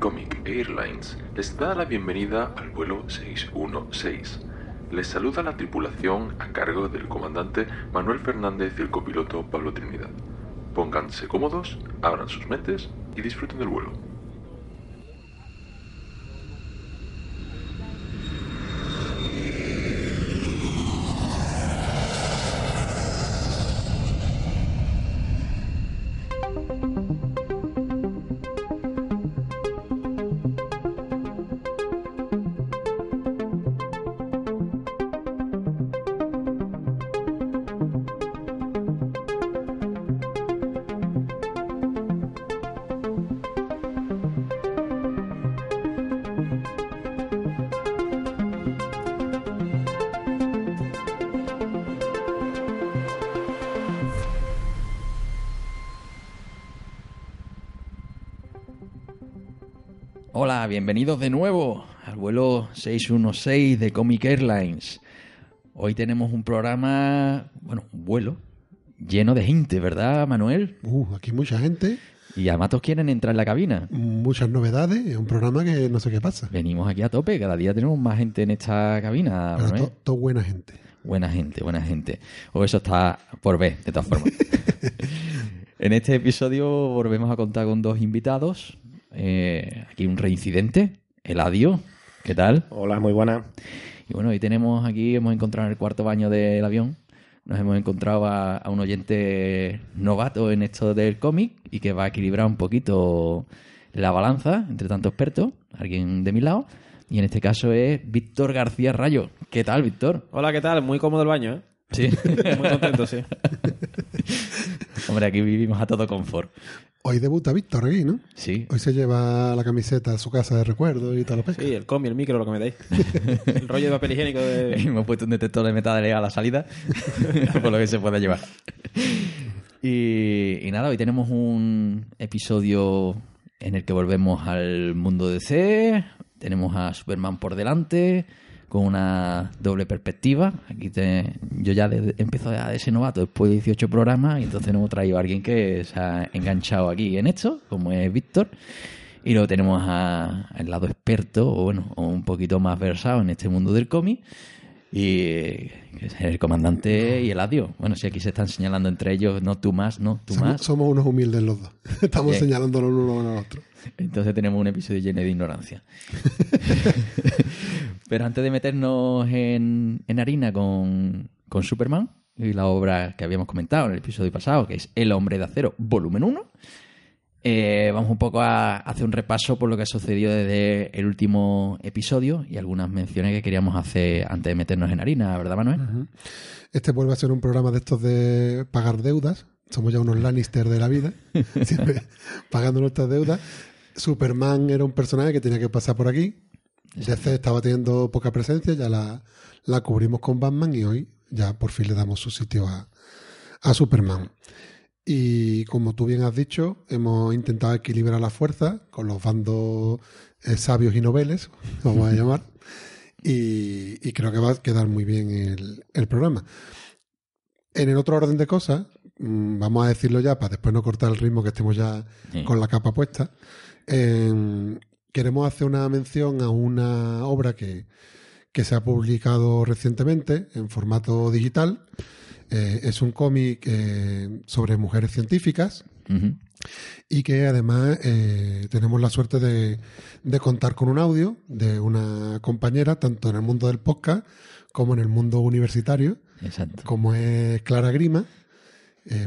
Comic Airlines les da la bienvenida al vuelo 616. Les saluda la tripulación a cargo del comandante Manuel Fernández y el copiloto Pablo Trinidad. Pónganse cómodos, abran sus mentes y disfruten del vuelo. Bienvenidos de nuevo al vuelo 616 de Comic Airlines. Hoy tenemos un programa, bueno, un vuelo lleno de gente, ¿verdad, Manuel? Uh, aquí mucha gente, Y además todos quieren entrar en la cabina. muchas novedades, es un programa que no sé qué pasa. Venimos aquí a tope, cada día tenemos más gente en esta cabina. Pero Manuel. to- todo buena gente. Buena gente, buena gente. O eso está por ver, de todas formas. en este episodio volvemos a contar con dos invitados. Eh, aquí un reincidente, Eladio. ¿Qué tal? Hola, muy buena. Y bueno, hoy tenemos aquí, hemos encontrado en el cuarto baño del avión, nos hemos encontrado a, a un oyente novato en esto del cómic y que va a equilibrar un poquito la balanza entre tanto expertos, alguien de mi lado. Y en este caso es Víctor García Rayo. ¿Qué tal, Víctor? Hola, ¿qué tal? Muy cómodo el baño, ¿eh? Sí. Muy contento, sí. Hombre, aquí vivimos a todo confort. Hoy debuta Víctor aquí, ¿no? Sí. Hoy se lleva la camiseta a su casa de recuerdo y tal pesca. Sí, el comi, el micro, lo que me dais. El rollo de papel higiénico de... Hemos puesto un detector de metales a la salida, por lo que se pueda llevar. Y, y nada, hoy tenemos un episodio en el que volvemos al mundo de C, tenemos a Superman por delante, con una doble perspectiva. Aquí te, yo ya de- empiezo a ese novato después de 18 programas y entonces nos hemos traído a alguien que se ha enganchado aquí en esto, como es Víctor. Y luego tenemos al lado experto, o bueno, o un poquito más versado en este mundo del cómic, y eh, el comandante y el adiós. Bueno, si aquí se están señalando entre ellos, no tú más, no tú somos, más. somos unos humildes los dos. Estamos Bien. señalándolo el uno al otro. Entonces tenemos un episodio lleno de ignorancia. Pero antes de meternos en, en harina con, con Superman y la obra que habíamos comentado en el episodio pasado, que es El hombre de acero, volumen 1, eh, vamos un poco a hacer un repaso por lo que ha sucedido desde el último episodio y algunas menciones que queríamos hacer antes de meternos en harina, ¿verdad, Manuel? Este vuelve a ser un programa de estos de pagar deudas. Somos ya unos Lannister de la vida, siempre pagando nuestras deudas. Superman era un personaje que tenía que pasar por aquí. DC estaba teniendo poca presencia, ya la, la cubrimos con Batman y hoy ya por fin le damos su sitio a, a Superman. Y como tú bien has dicho, hemos intentado equilibrar la fuerza con los bandos eh, sabios y noveles, vamos a llamar, y, y creo que va a quedar muy bien el, el programa. En el otro orden de cosas, mm, vamos a decirlo ya para después no cortar el ritmo que estemos ya Sí. con la capa puesta. eh, queremos hacer una mención a una obra que, que se ha publicado recientemente en formato digital. Eh, es un cómic eh, sobre mujeres científicas y que además eh, tenemos la suerte de, de contar con un audio de una compañera, tanto en el mundo del podcast como en el mundo universitario, Exacto. como es Clara Grima,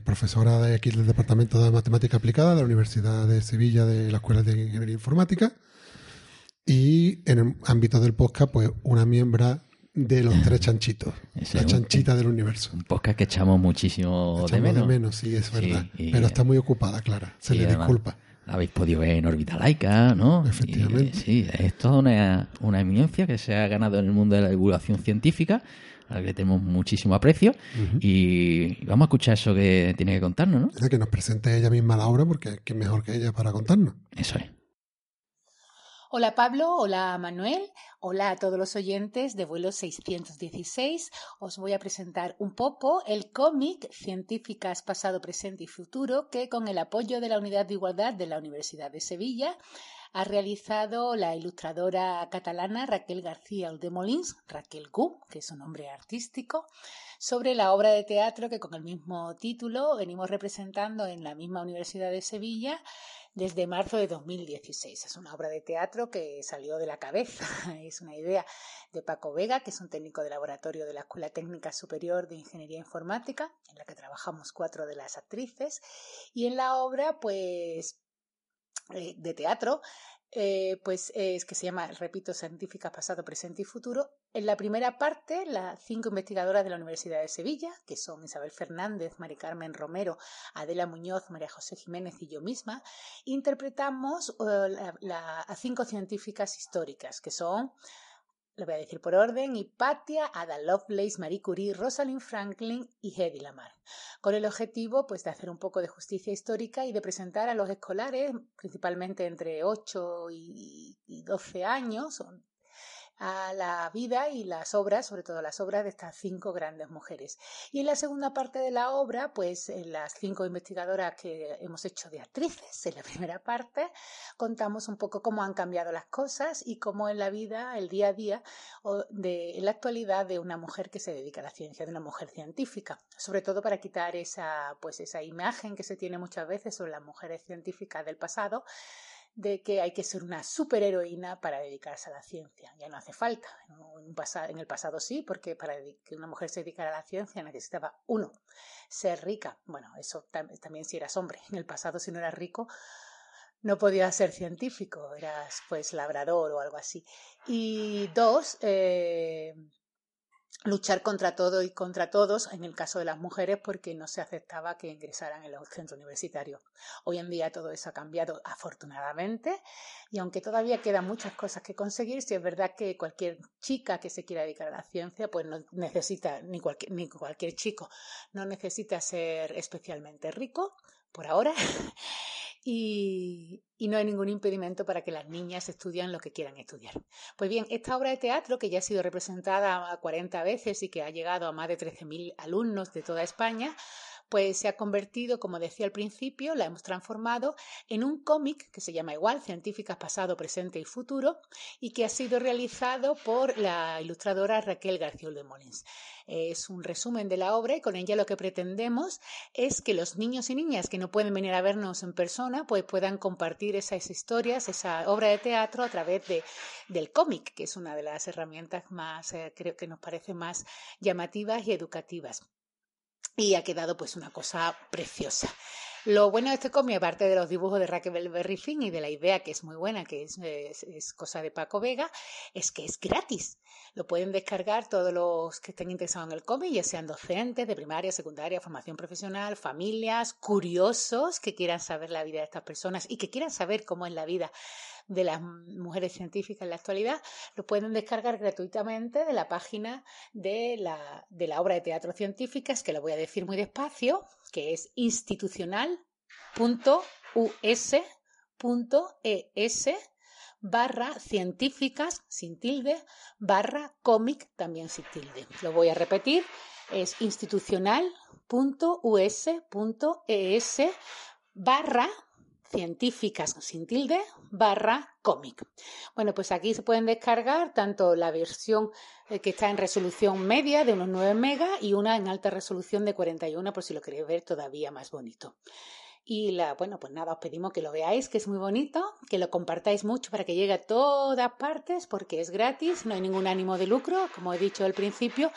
profesora de aquí del Departamento de Matemática Aplicada de la Universidad de Sevilla de la Escuela de Ingeniería Informática. Y en el ámbito del podcast, pues una miembro de los tres chanchitos, la un- chanchita del universo. Un podcast que echamos muchísimo Echamos de menos. sí, es Sí, verdad. y- Pero está muy ocupada, Clara. Se le además, disculpa. La habéis podido ver en órbita laica, ¿no? Efectivamente. Y, sí, es toda una, una eminencia que se ha ganado en el mundo de la divulgación científica, a la que tenemos muchísimo aprecio. Y vamos a escuchar eso que tiene que contarnos, ¿no? Que nos presente ella misma la obra, porque es mejor que ella para contarnos. Eso es. Hola Pablo, hola Manuel, Hola a todos los oyentes de vuelo 616. Os voy a presentar un poco el cómic Científicas Pasado, Presente y Futuro que con el apoyo de la Unidad de Igualdad de la Universidad de Sevilla ha realizado la ilustradora catalana Raquel García Uldemolins, Raquel Gu, que es su nombre artístico, sobre la obra de teatro que con el mismo título venimos representando en la misma Universidad de Sevilla desde marzo de 2016. Es una obra de teatro que salió de la cabeza, es una idea de Paco Vega, que es un técnico de laboratorio de la Escuela Técnica Superior de Ingeniería Informática, en la que trabajamos cuatro de las actrices, y en la obra, pues, eh, de teatro, eh, pues es que se llama, repito, Científicas Pasado, Presente y Futuro. En la primera parte, las cinco investigadoras de la Universidad de Sevilla, que son Isabel Fernández, Mari Carmen Romero, Adela Muñoz, María José Jiménez y yo misma, interpretamos eh, a cinco científicas históricas, que son lo voy a decir por orden, Hipatia, Ada Lovelace, Marie Curie, Rosalind Franklin y Hedy Lamar, con el objetivo pues, de hacer un poco de justicia histórica y de presentar a los escolares, principalmente entre 8 y 12 años, a la vida y las obras, sobre todo las obras de estas cinco grandes mujeres. Y en la segunda parte de la obra, pues las cinco investigadoras que hemos hecho de actrices, en la primera parte, contamos un poco cómo han cambiado las cosas y cómo en la vida, el día a día, de, en la actualidad de una mujer que se dedica a la ciencia, de una mujer científica, sobre todo para quitar esa, pues esa imagen que se tiene muchas veces sobre las mujeres científicas del pasado, de que hay que ser una superheroína para dedicarse a la ciencia. Ya no hace falta. En, el pasado sí, porque para que una mujer se dedicara a la ciencia necesitaba, uno, ser rica. Bueno, eso también si eras hombre. En el pasado, si no eras rico, no podías ser científico, eras pues labrador o algo así. Y dos, eh, luchar contra todo y contra todos, en el caso de las mujeres, porque no se aceptaba que ingresaran en los centros universitarios. Hoy en día todo eso ha cambiado afortunadamente y aunque todavía quedan muchas cosas que conseguir, si es verdad que cualquier chica que se quiera dedicar a la ciencia, pues no necesita, ni cualquier, ni cualquier chico, no necesita ser especialmente rico, por ahora, y, no hay ningún impedimento para que las niñas estudien lo que quieran estudiar. Pues bien, esta obra de teatro, que ya ha sido representada 40 veces y que ha llegado a más de 13.000 alumnos de toda España, pues se ha convertido, como decía al principio, la hemos transformado en un cómic que se llama igual, Científicas Pasado, Presente y Futuro, y que ha sido realizado por la ilustradora Raquel García de Molins. Es un resumen de la obra y con ella lo que pretendemos es que los niños y niñas que no pueden venir a vernos en persona, pues puedan compartir esas historias, esa obra de teatro a través de, del cómic, que es una de las herramientas más, eh, creo que nos parece más llamativas y educativas y ha quedado pues una cosa preciosa. Lo bueno de este cómic, aparte de los dibujos de Raquel Berrifín y de la idea que es muy buena, que es, es, cosa de Paco Vega, es que es gratis. Lo pueden descargar todos los que estén interesados en el cómic, ya sean docentes de primaria, secundaria, formación profesional, familias, curiosos que quieran saber la vida de estas personas y que quieran saber cómo es la vida de las mujeres científicas en la actualidad, lo pueden descargar gratuitamente de la página de la, de la obra de teatro científicas, que lo voy a decir muy despacio, que es institucional.us.es barra científicas sin tilde barra cómic también sin tilde. Lo voy a repetir, es institucional.us.es barra científicas sin tilde barra cómic. Bueno, pues aquí se pueden descargar tanto la versión eh, que está en resolución media de unos 9 megas y una en alta resolución de 41 por si lo queréis ver todavía más bonito. Y la, bueno, pues nada, os pedimos que lo veáis, que es muy bonito, que lo compartáis mucho para que llegue a todas partes, porque es gratis, no hay ningún ánimo de lucro, como he dicho al principio,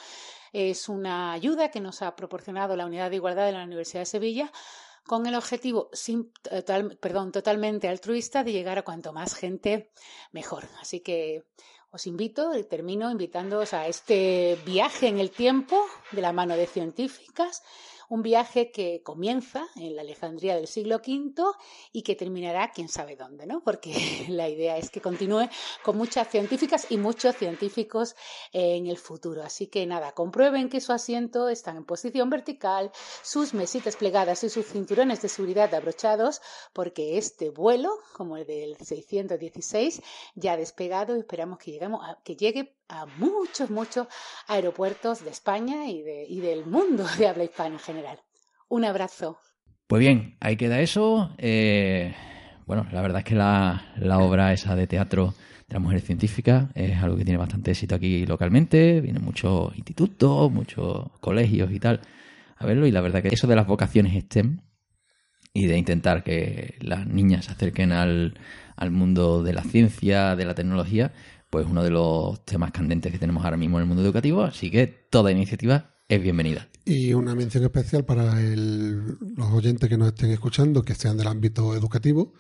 es una ayuda que nos ha proporcionado la Unidad de Igualdad de la Universidad de Sevilla con el objetivo perdón, totalmente altruista de llegar a cuanto más gente mejor. Así que os invito y termino invitándoos a este viaje en el tiempo de la mano de científicas Un viaje que comienza en la Alejandría del siglo V y que terminará quién sabe dónde, ¿no? Porque la idea es que continúe con muchas científicas y muchos científicos en el futuro. Así que nada, comprueben que su asiento está en posición vertical, sus mesitas plegadas y sus cinturones de seguridad abrochados, porque este vuelo, como el del 616, ya ha despegado y esperamos que, lleguemos a, que llegue a muchos, muchos aeropuertos de España y, de, y del mundo de habla hispana en general. Un abrazo. Pues bien, ahí queda eso. Eh, bueno, la verdad es que la, la, obra esa de teatro de las mujeres científicas es algo que tiene bastante éxito aquí localmente. Vienen muchos institutos, muchos colegios y tal a verlo. Y la verdad que eso de las vocaciones STEM y de intentar que las niñas se acerquen al, al mundo de la ciencia, de la tecnología, pues uno de los temas candentes que tenemos ahora mismo en el mundo educativo. Así que toda iniciativa es bienvenida. Y una mención especial para el, los oyentes que nos estén escuchando, que sean del ámbito educativo,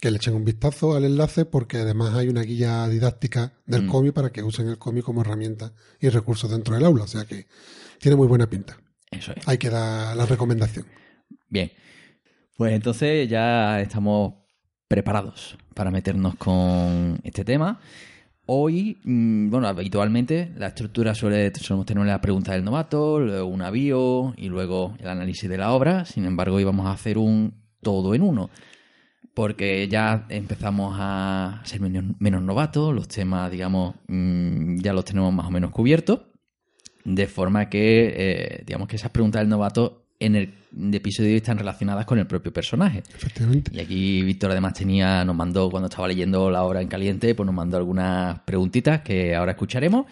que le echen un vistazo al enlace, porque además hay una guía didáctica del Mm. cómic para que usen el cómic como herramienta y recurso dentro del aula. O sea que tiene muy buena pinta. Eso es. Hay que dar la recomendación. Bien. Pues entonces ya estamos preparados para meternos con este tema. Hoy, mm, bueno, habitualmente la estructura suele solemos tener la pregunta del novato, luego una bio y luego el análisis de la obra. Sin embargo, hoy vamos a hacer un todo en uno. Porque ya empezamos a ser menos, menos novatos, los temas, digamos, mm, ya los tenemos más o menos cubiertos. De forma que, eh, digamos que esas preguntas del novato en el episodio de hoy están relacionadas con el propio personaje. Efectivamente. Y aquí Víctor además tenía, nos mandó, cuando estaba leyendo la obra en caliente, pues nos mandó algunas preguntitas que ahora escucharemos.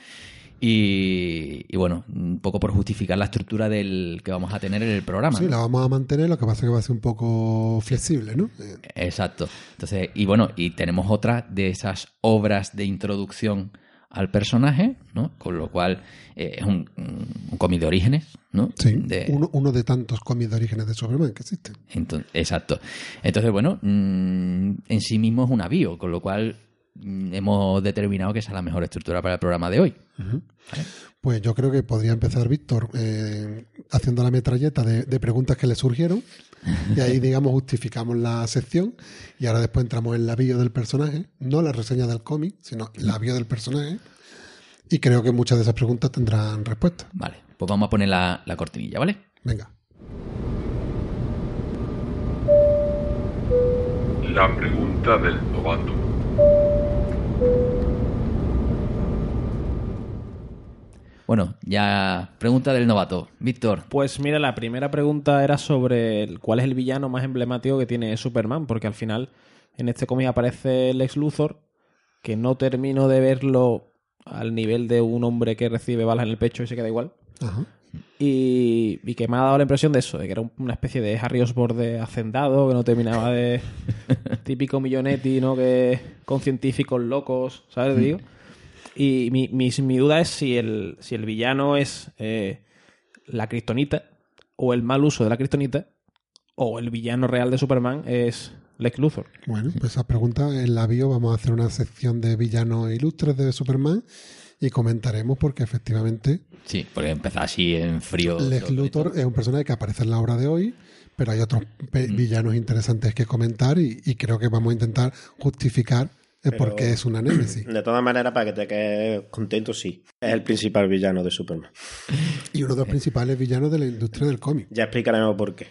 Y, y bueno, un poco por justificar la estructura del que vamos a tener en el programa. Sí, ¿no? la vamos a mantener, lo que pasa es que va a ser un poco flexible, ¿no? Eh, Exacto. Entonces, y bueno, y tenemos otra de esas obras de introducción al personaje, ¿no? Con lo cual eh, es un, un cómic de orígenes, ¿no? Sí, De- uno, uno de tantos cómics de orígenes de Superman que existen. Entonces, exacto. Entonces, bueno, mm, en sí mismo es una bio, con lo cual mm, hemos determinado que esa es la mejor estructura para el programa de hoy. Pues yo creo que podría empezar Víctor eh, haciendo la metralleta de, de preguntas que le surgieron y ahí, digamos, justificamos la sección y ahora después entramos en la bio del personaje, no la reseña del cómic, sino la bio del personaje y creo que muchas de esas preguntas tendrán respuesta. Vale, pues vamos a poner la, la cortinilla, ¿vale? Venga. La pregunta del novato. Bueno, ya pregunta del novato. Víctor, Pues mira, la primera pregunta era sobre cuál es el villano más emblemático que tiene Superman, porque al final en este cómic aparece Lex Luthor, que no termino de verlo al nivel de un hombre que recibe balas en el pecho y se queda igual. Ajá. Y, y que me ha dado la impresión de eso, de que era un- una especie de Harry Osborn hacendado, que no terminaba de típico millonetti, ¿no? Que con científicos locos, ¿sabes? Digo. Y mi, mi, mi duda es si el, si el villano es eh, la kriptonita, o el mal uso de la kriptonita, o el villano real de Superman es Lex Luthor. Bueno, pues esa pregunta en la bio vamos a hacer una sección de villanos ilustres de Superman y comentaremos porque efectivamente sí, porque empezar así en frío. Lex Luthor es un personaje que aparece en la obra de hoy, pero hay otros villanos interesantes que comentar y, y creo que vamos a intentar justificar el Pero- por qué es una némesis. De todas maneras, para que te quedes contento, sí. Es el principal villano de Superman. Y uno de los principales villanos de la industria del cómic. Ya explicaremos por qué.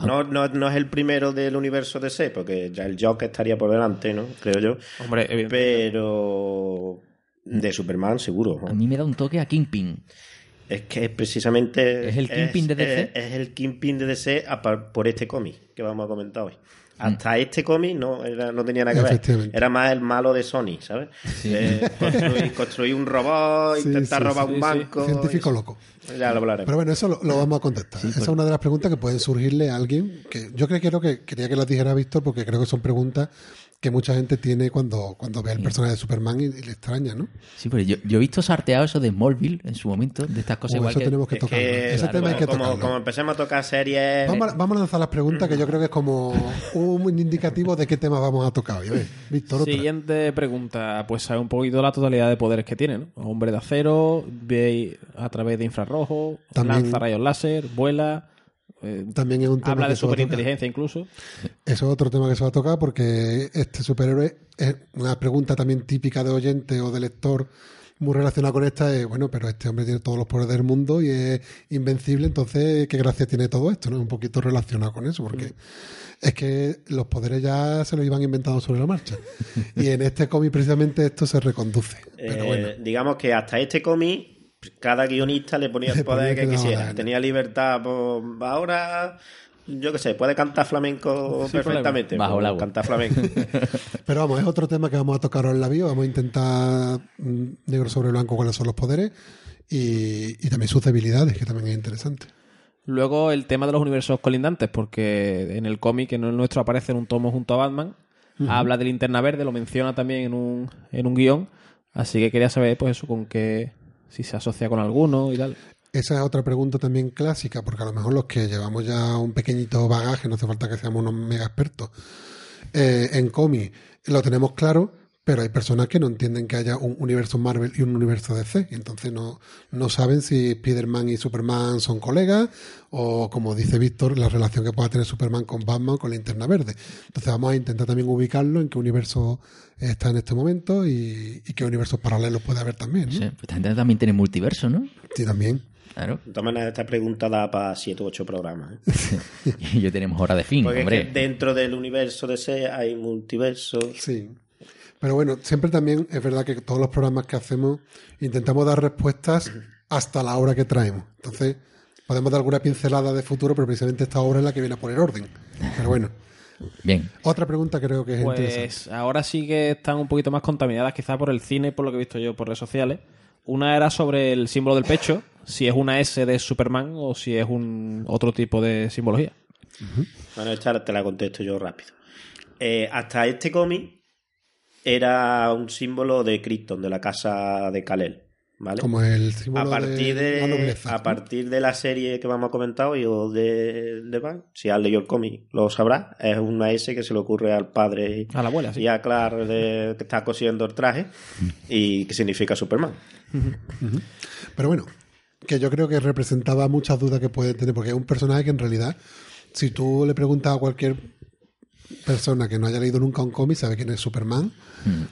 No, no, no es el primero del universo DC, porque ya el Joker estaría por delante, ¿no? Creo yo. Hombre, Pero de Superman, seguro. ¿no? A mí me da un toque a Kingpin. Es que es precisamente. ¿Es el Kingpin de DC? Es, es el Kingpin de DC por este cómic que vamos a comentar hoy. Mm. Hasta este cómic no, era- no tenía nada que ver. Era más el malo de Sony, ¿sabes? De construir, construir un robot, Sí, intentar sí, robar sí, un sí. banco. Científico loco. Ya lo hablaremos. Pero bueno, eso lo, lo vamos a contestar. Esa es una de las preguntas que pueden surgirle a alguien que yo creo, creo que quería que las dijera Víctor porque creo que son preguntas que mucha gente tiene cuando, cuando ve el personaje de Superman y, y le extraña, ¿no? Sí, pero yo, yo he visto sarteado eso de Smallville en su momento, de estas cosas O igual eso que... tenemos que Es que, Ese claro, tema hay que como, tocarlo. como empecemos a tocar series. Vamos a, vamos a lanzar las preguntas que yo creo que es como un indicativo de qué tema vamos a tocar hoy. Ver, Víctor, otra. Siguiente pregunta, pues sabe un poquito la totalidad de poderes que tiene, ¿no? Hombre de acero, ve a través de infrarrojo, También- lanza rayos láser, vuela, Eh, También es un tema habla de superinteligencia incluso. Eso es otro tema que se va a tocar porque este superhéroe es una pregunta también típica de oyente o de lector muy relacionada con esta es, bueno, pero este hombre tiene todos los poderes del mundo y es invencible, entonces, ¿qué gracia tiene todo esto? ¿no? Un poquito relacionado con eso, porque es que los poderes ya se los iban inventando sobre la marcha. y en este cómic precisamente esto se reconduce. Pero Eh, bueno, Digamos que hasta este cómic, cada guionista le ponía el poder que quisiera. Tenía libertad, pues ahora, yo qué sé, puede cantar flamenco perfectamente. Bajo pues, el agua. Cantar flamenco. pero vamos, es otro tema que vamos a tocar ahora en la bio, vamos a intentar mm, negro sobre blanco cuáles son los poderes y, y también sus debilidades, que también es interesante. Luego el tema de los universos colindantes, porque en el cómic, en el nuestro, aparece en un tomo junto a Batman. Habla de linterna verde, lo menciona también en un, en un guion. Así que quería saber, pues eso, con qué. Si se asocia con alguno y tal. Esa es otra pregunta también clásica, porque a lo mejor los que llevamos ya un pequeñito bagaje, no hace falta que seamos unos mega expertos, eh, en cómic lo tenemos claro, pero hay personas que no entienden que haya un universo Marvel y un universo DC, y entonces no, no saben si Spider-Man y Superman son colegas, o como dice Víctor, la relación que pueda tener Superman con Batman con Linterna Verde. Entonces vamos a intentar también ubicarlo en qué universo está en este momento y, y qué universos paralelos puede haber también. ¿no? Sí, pues esta gente también tiene multiverso, ¿no? Sí, también. Claro. De todas maneras, esta pregunta da para 7 u 8 programas. ¿eh? Y yo tenemos hora de fin, Porque es hombre. que dentro del universo de C hay multiversos. Sí. Pero bueno, siempre también es verdad que todos los programas que hacemos intentamos dar respuestas hasta la hora que traemos. Entonces, podemos dar alguna pincelada de futuro, pero precisamente esta obra es la que viene a poner orden. Pero bueno, Bien. otra pregunta creo que es interesante. Pues ahora sí que están un poquito más contaminadas, quizás por el cine y por lo que he visto yo por redes sociales. Una era sobre el símbolo del pecho, si es una S de Superman o si es un otro tipo de simbología. Bueno, esta te la contesto yo rápido. Eh, hasta este cómic era un símbolo de Krypton, de la casa de Kal-El. ¿Vale? Como el símbolo a partir de, la nobleza. a ¿no? partir de la serie que vamos a comentar hoy o de, de Van, si has leído el cómic lo sabrás, es una S que se le ocurre al padre A la abuela, sí. y a Clark de- que está cosiendo el traje y que significa Superman. Pero bueno, que yo creo que representaba muchas dudas que puede tener, porque es un personaje que en realidad, si tú le preguntas a cualquier persona que no haya leído nunca un cómic, sabe quién es Superman,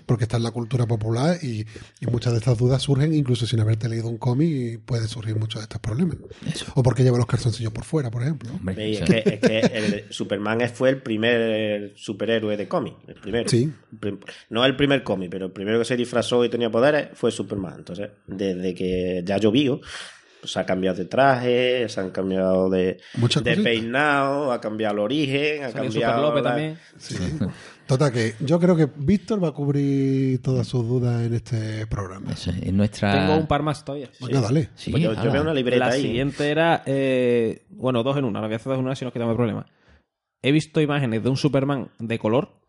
porque está en la cultura popular y, y muchas de estas dudas surgen incluso sin haberte leído un cómic y puede surgir muchos de estos problemas. O porque lleva los calzoncillos por fuera, por ejemplo. Hombre, es, que, es que el Superman fue el primer superhéroe de cómic, el primero. Sí. No el primer cómic, pero el primero que se disfrazó y tenía poderes fue Superman. Entonces, desde que ya llovió, pues ha cambiado de traje, se han cambiado de, de peinado, ha cambiado el origen, ha Salió cambiado. Super López la- también. Sí. Total, que yo creo que Víctor va a cubrir todas sus dudas en este programa. eso es nuestra... Tengo un par más todavía. Venga, dale. Sí, Pues yo, veo una libreta La ahí. siguiente era, eh, bueno, dos en una. La voy a hacer dos en una si nos quedamos de problema. He visto imágenes de un Superman de color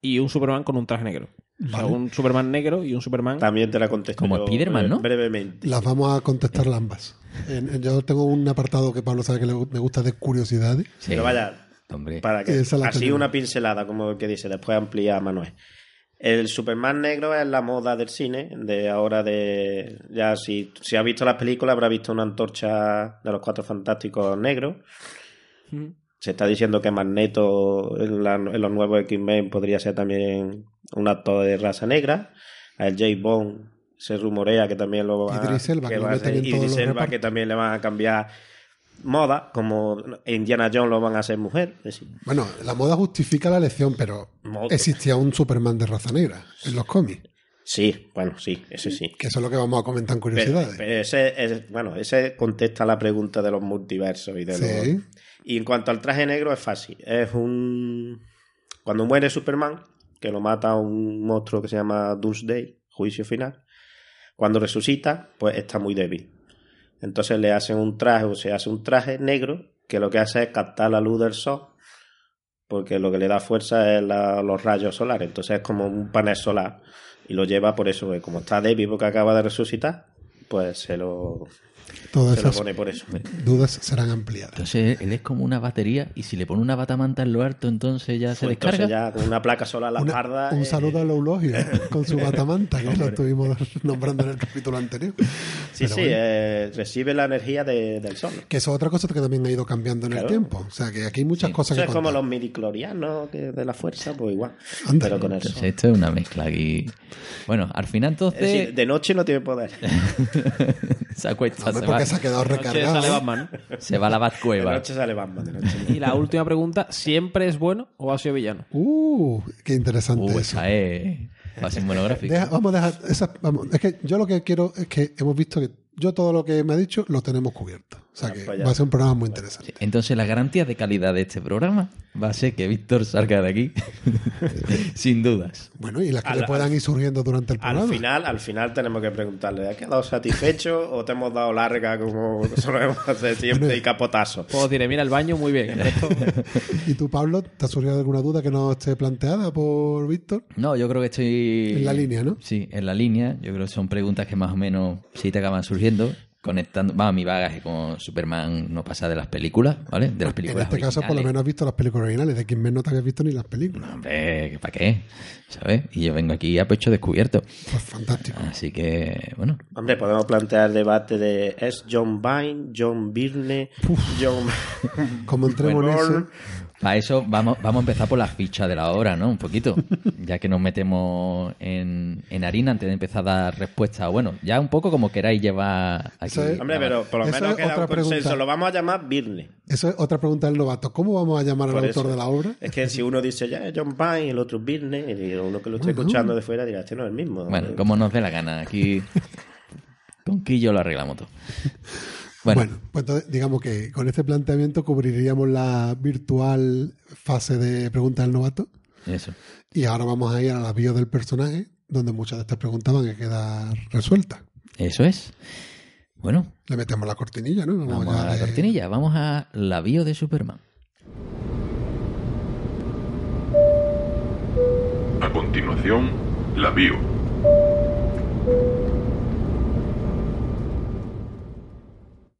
y un Superman con un traje negro. O sea, Vale. un Superman negro y un Superman... También te la contesto. Como Spiderman, breve- ¿no? Brevemente. Las vamos a contestar ambas. En- en- yo tengo un apartado que Pablo sabe que le- me gusta de curiosidades. Sí. Pero vaya, Hombre, para que así una pincelada, como el que dice, después amplía Manuel. El Superman negro es la moda del cine, de ahora de... Ya si, si ha visto las películas habrá visto una antorcha de los Cuatro Fantásticos negros. Se está diciendo que Magneto en, la- en los nuevos X-Men podría ser también un actor de raza negra. A el James Bond se rumorea que también lo va Idris Elba, que que lo va a ser Idris Elba, que también le van a cambiar moda, como Indiana Jones lo van a hacer mujer. Decir, Bueno, la moda justifica la elección, pero Moda. existía un Superman de raza negra en los cómics. Sí, bueno, sí, ese sí. Que eso es lo que vamos a comentar en curiosidades. pero ese, es- bueno, ese contesta la pregunta de los multiversos y de Sí. los- Y en cuanto al traje negro es fácil. Es un... Cuando muere Superman, que lo mata un monstruo que se llama Doomsday, juicio final, cuando resucita, pues está muy débil. Entonces le hacen un traje, o se hace un traje negro, que lo que hace es captar la luz del sol, porque lo que le da fuerza es los rayos solares. Entonces es como un panel solar. Y lo lleva por eso, como está débil porque acaba de resucitar, pues se lo, Todas Se lo esas pone por eso. dudas serán ampliadas. Entonces él es como una batería y si le pone una batamanta en lo alto, entonces ya se Pues descarga. entonces ya con una placa sola a la Una- espalda. un eh, saludo a Eulogio con su batamanta, que lo estuvimos nombrando en el capítulo anterior. Sí, Pero sí, bueno, eh, recibe la energía de- del sol. Que eso es otra cosa que también ha ido cambiando en el Claro. tiempo. O sea, que aquí hay muchas cosas Eso que es como contar. los midiclorianos de la fuerza, pues igual. Anda. pero con el Entonces, esto es una mezcla aquí. Bueno, al final Es decir, entonces de noche no tiene poder. se acuesta, Hombre, se va, se ha quedado De noche recargado. sale Batman. se va a la De Batcueva. noche sale Batman. De noche. Y la última pregunta, ¿siempre es bueno o ha sido villano? Uh, qué interesante Uh, eso. esa es. Va a ser monográfico. Deja- vamos a dejar esa- vamos, es que yo lo que quiero es que hemos visto que yo todo lo que me ha dicho lo tenemos cubierto. O sea que pues va a ser un programa muy interesante. Entonces la garantía de calidad de este programa va a ser que Víctor salga de aquí sin dudas. Bueno, y las que Al- le puedan ir surgiendo durante el Al programa. final, al final tenemos que preguntarle, ¿has quedado satisfecho o te hemos dado larga como solemos hacer siempre y capotazo? Puedo decir, mira el baño, muy bien. ¿Y tú, Pablo, te ha surgido alguna duda que no esté planteada por Víctor? No, yo creo que estoy... En la línea, ¿no? Sí, en la línea. Yo creo que son preguntas que más o menos sí te acaban surgiendo. Conectando... Va, mi bagaje con Superman no pasa de las películas, ¿vale? De las En películas este caso, por lo menos has visto las películas originales. De quien no te habías visto ni las películas. Hombre, ¿para qué? ¿Sabes? Y yo vengo aquí a pecho descubierto. Pues fantástico. Así que, bueno, Hombre, podemos plantear el debate de ¿es John Vine, John Byrne, John... Como entremos en eso, Para eso vamos, vamos a empezar por la ficha de la hora, ¿no? Un poquito. Ya que nos metemos en, en harina antes de empezar a dar respuesta. Bueno, ya un poco como queráis llevar aquí. Eso es- Hombre, pero por lo Eso menos es queda otra un consenso. pregunta. Lo vamos a llamar Byrne. eso es otra pregunta del novato. ¿Cómo vamos a llamar al autor de la obra? Es que si uno dice ya es John Vine, el otro es Byrne, y uno que lo esté escuchando de fuera dirá, este no es el mismo. Bueno, como nos dé la gana. Aquí con Quillo lo arreglamos todo. Bueno, Bueno, pues entonces digamos que con este planteamiento cubriríamos la virtual fase de preguntas del novato. eso. Y ahora vamos a ir a la bio del personaje, donde muchas de estas preguntas van a quedar resueltas. Eso es. Bueno, Le metemos la cortinilla, ¿no? vamos a la de- cortinilla. Vamos a la bio de Superman. A continuación, la bio.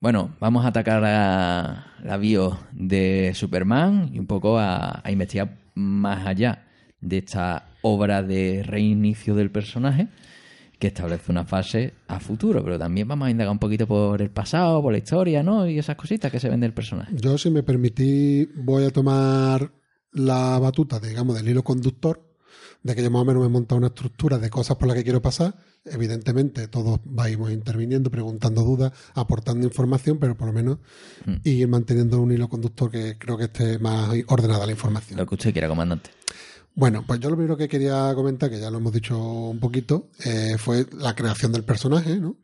Bueno, vamos a atacar a la bio de Superman y un poco a, a investigar más allá de esta obra de reinicio del personaje que establece una fase a futuro, pero también vamos a indagar un poquito por el pasado, por la historia, ¿no? Y esas cositas que se ven del personaje. Yo, si me permitís, voy a tomar la batuta, digamos, del hilo conductor, de que yo más o menos me he montado una estructura de cosas por las que quiero pasar. Evidentemente, todos vais interviniendo, preguntando dudas, aportando información, pero por lo menos ir manteniendo un hilo conductor que creo que esté más ordenada la información. Lo que usted quiera, comandante. Bueno, pues yo lo primero que quería comentar, que ya lo hemos dicho un poquito, eh, fue la creación del personaje, ¿no?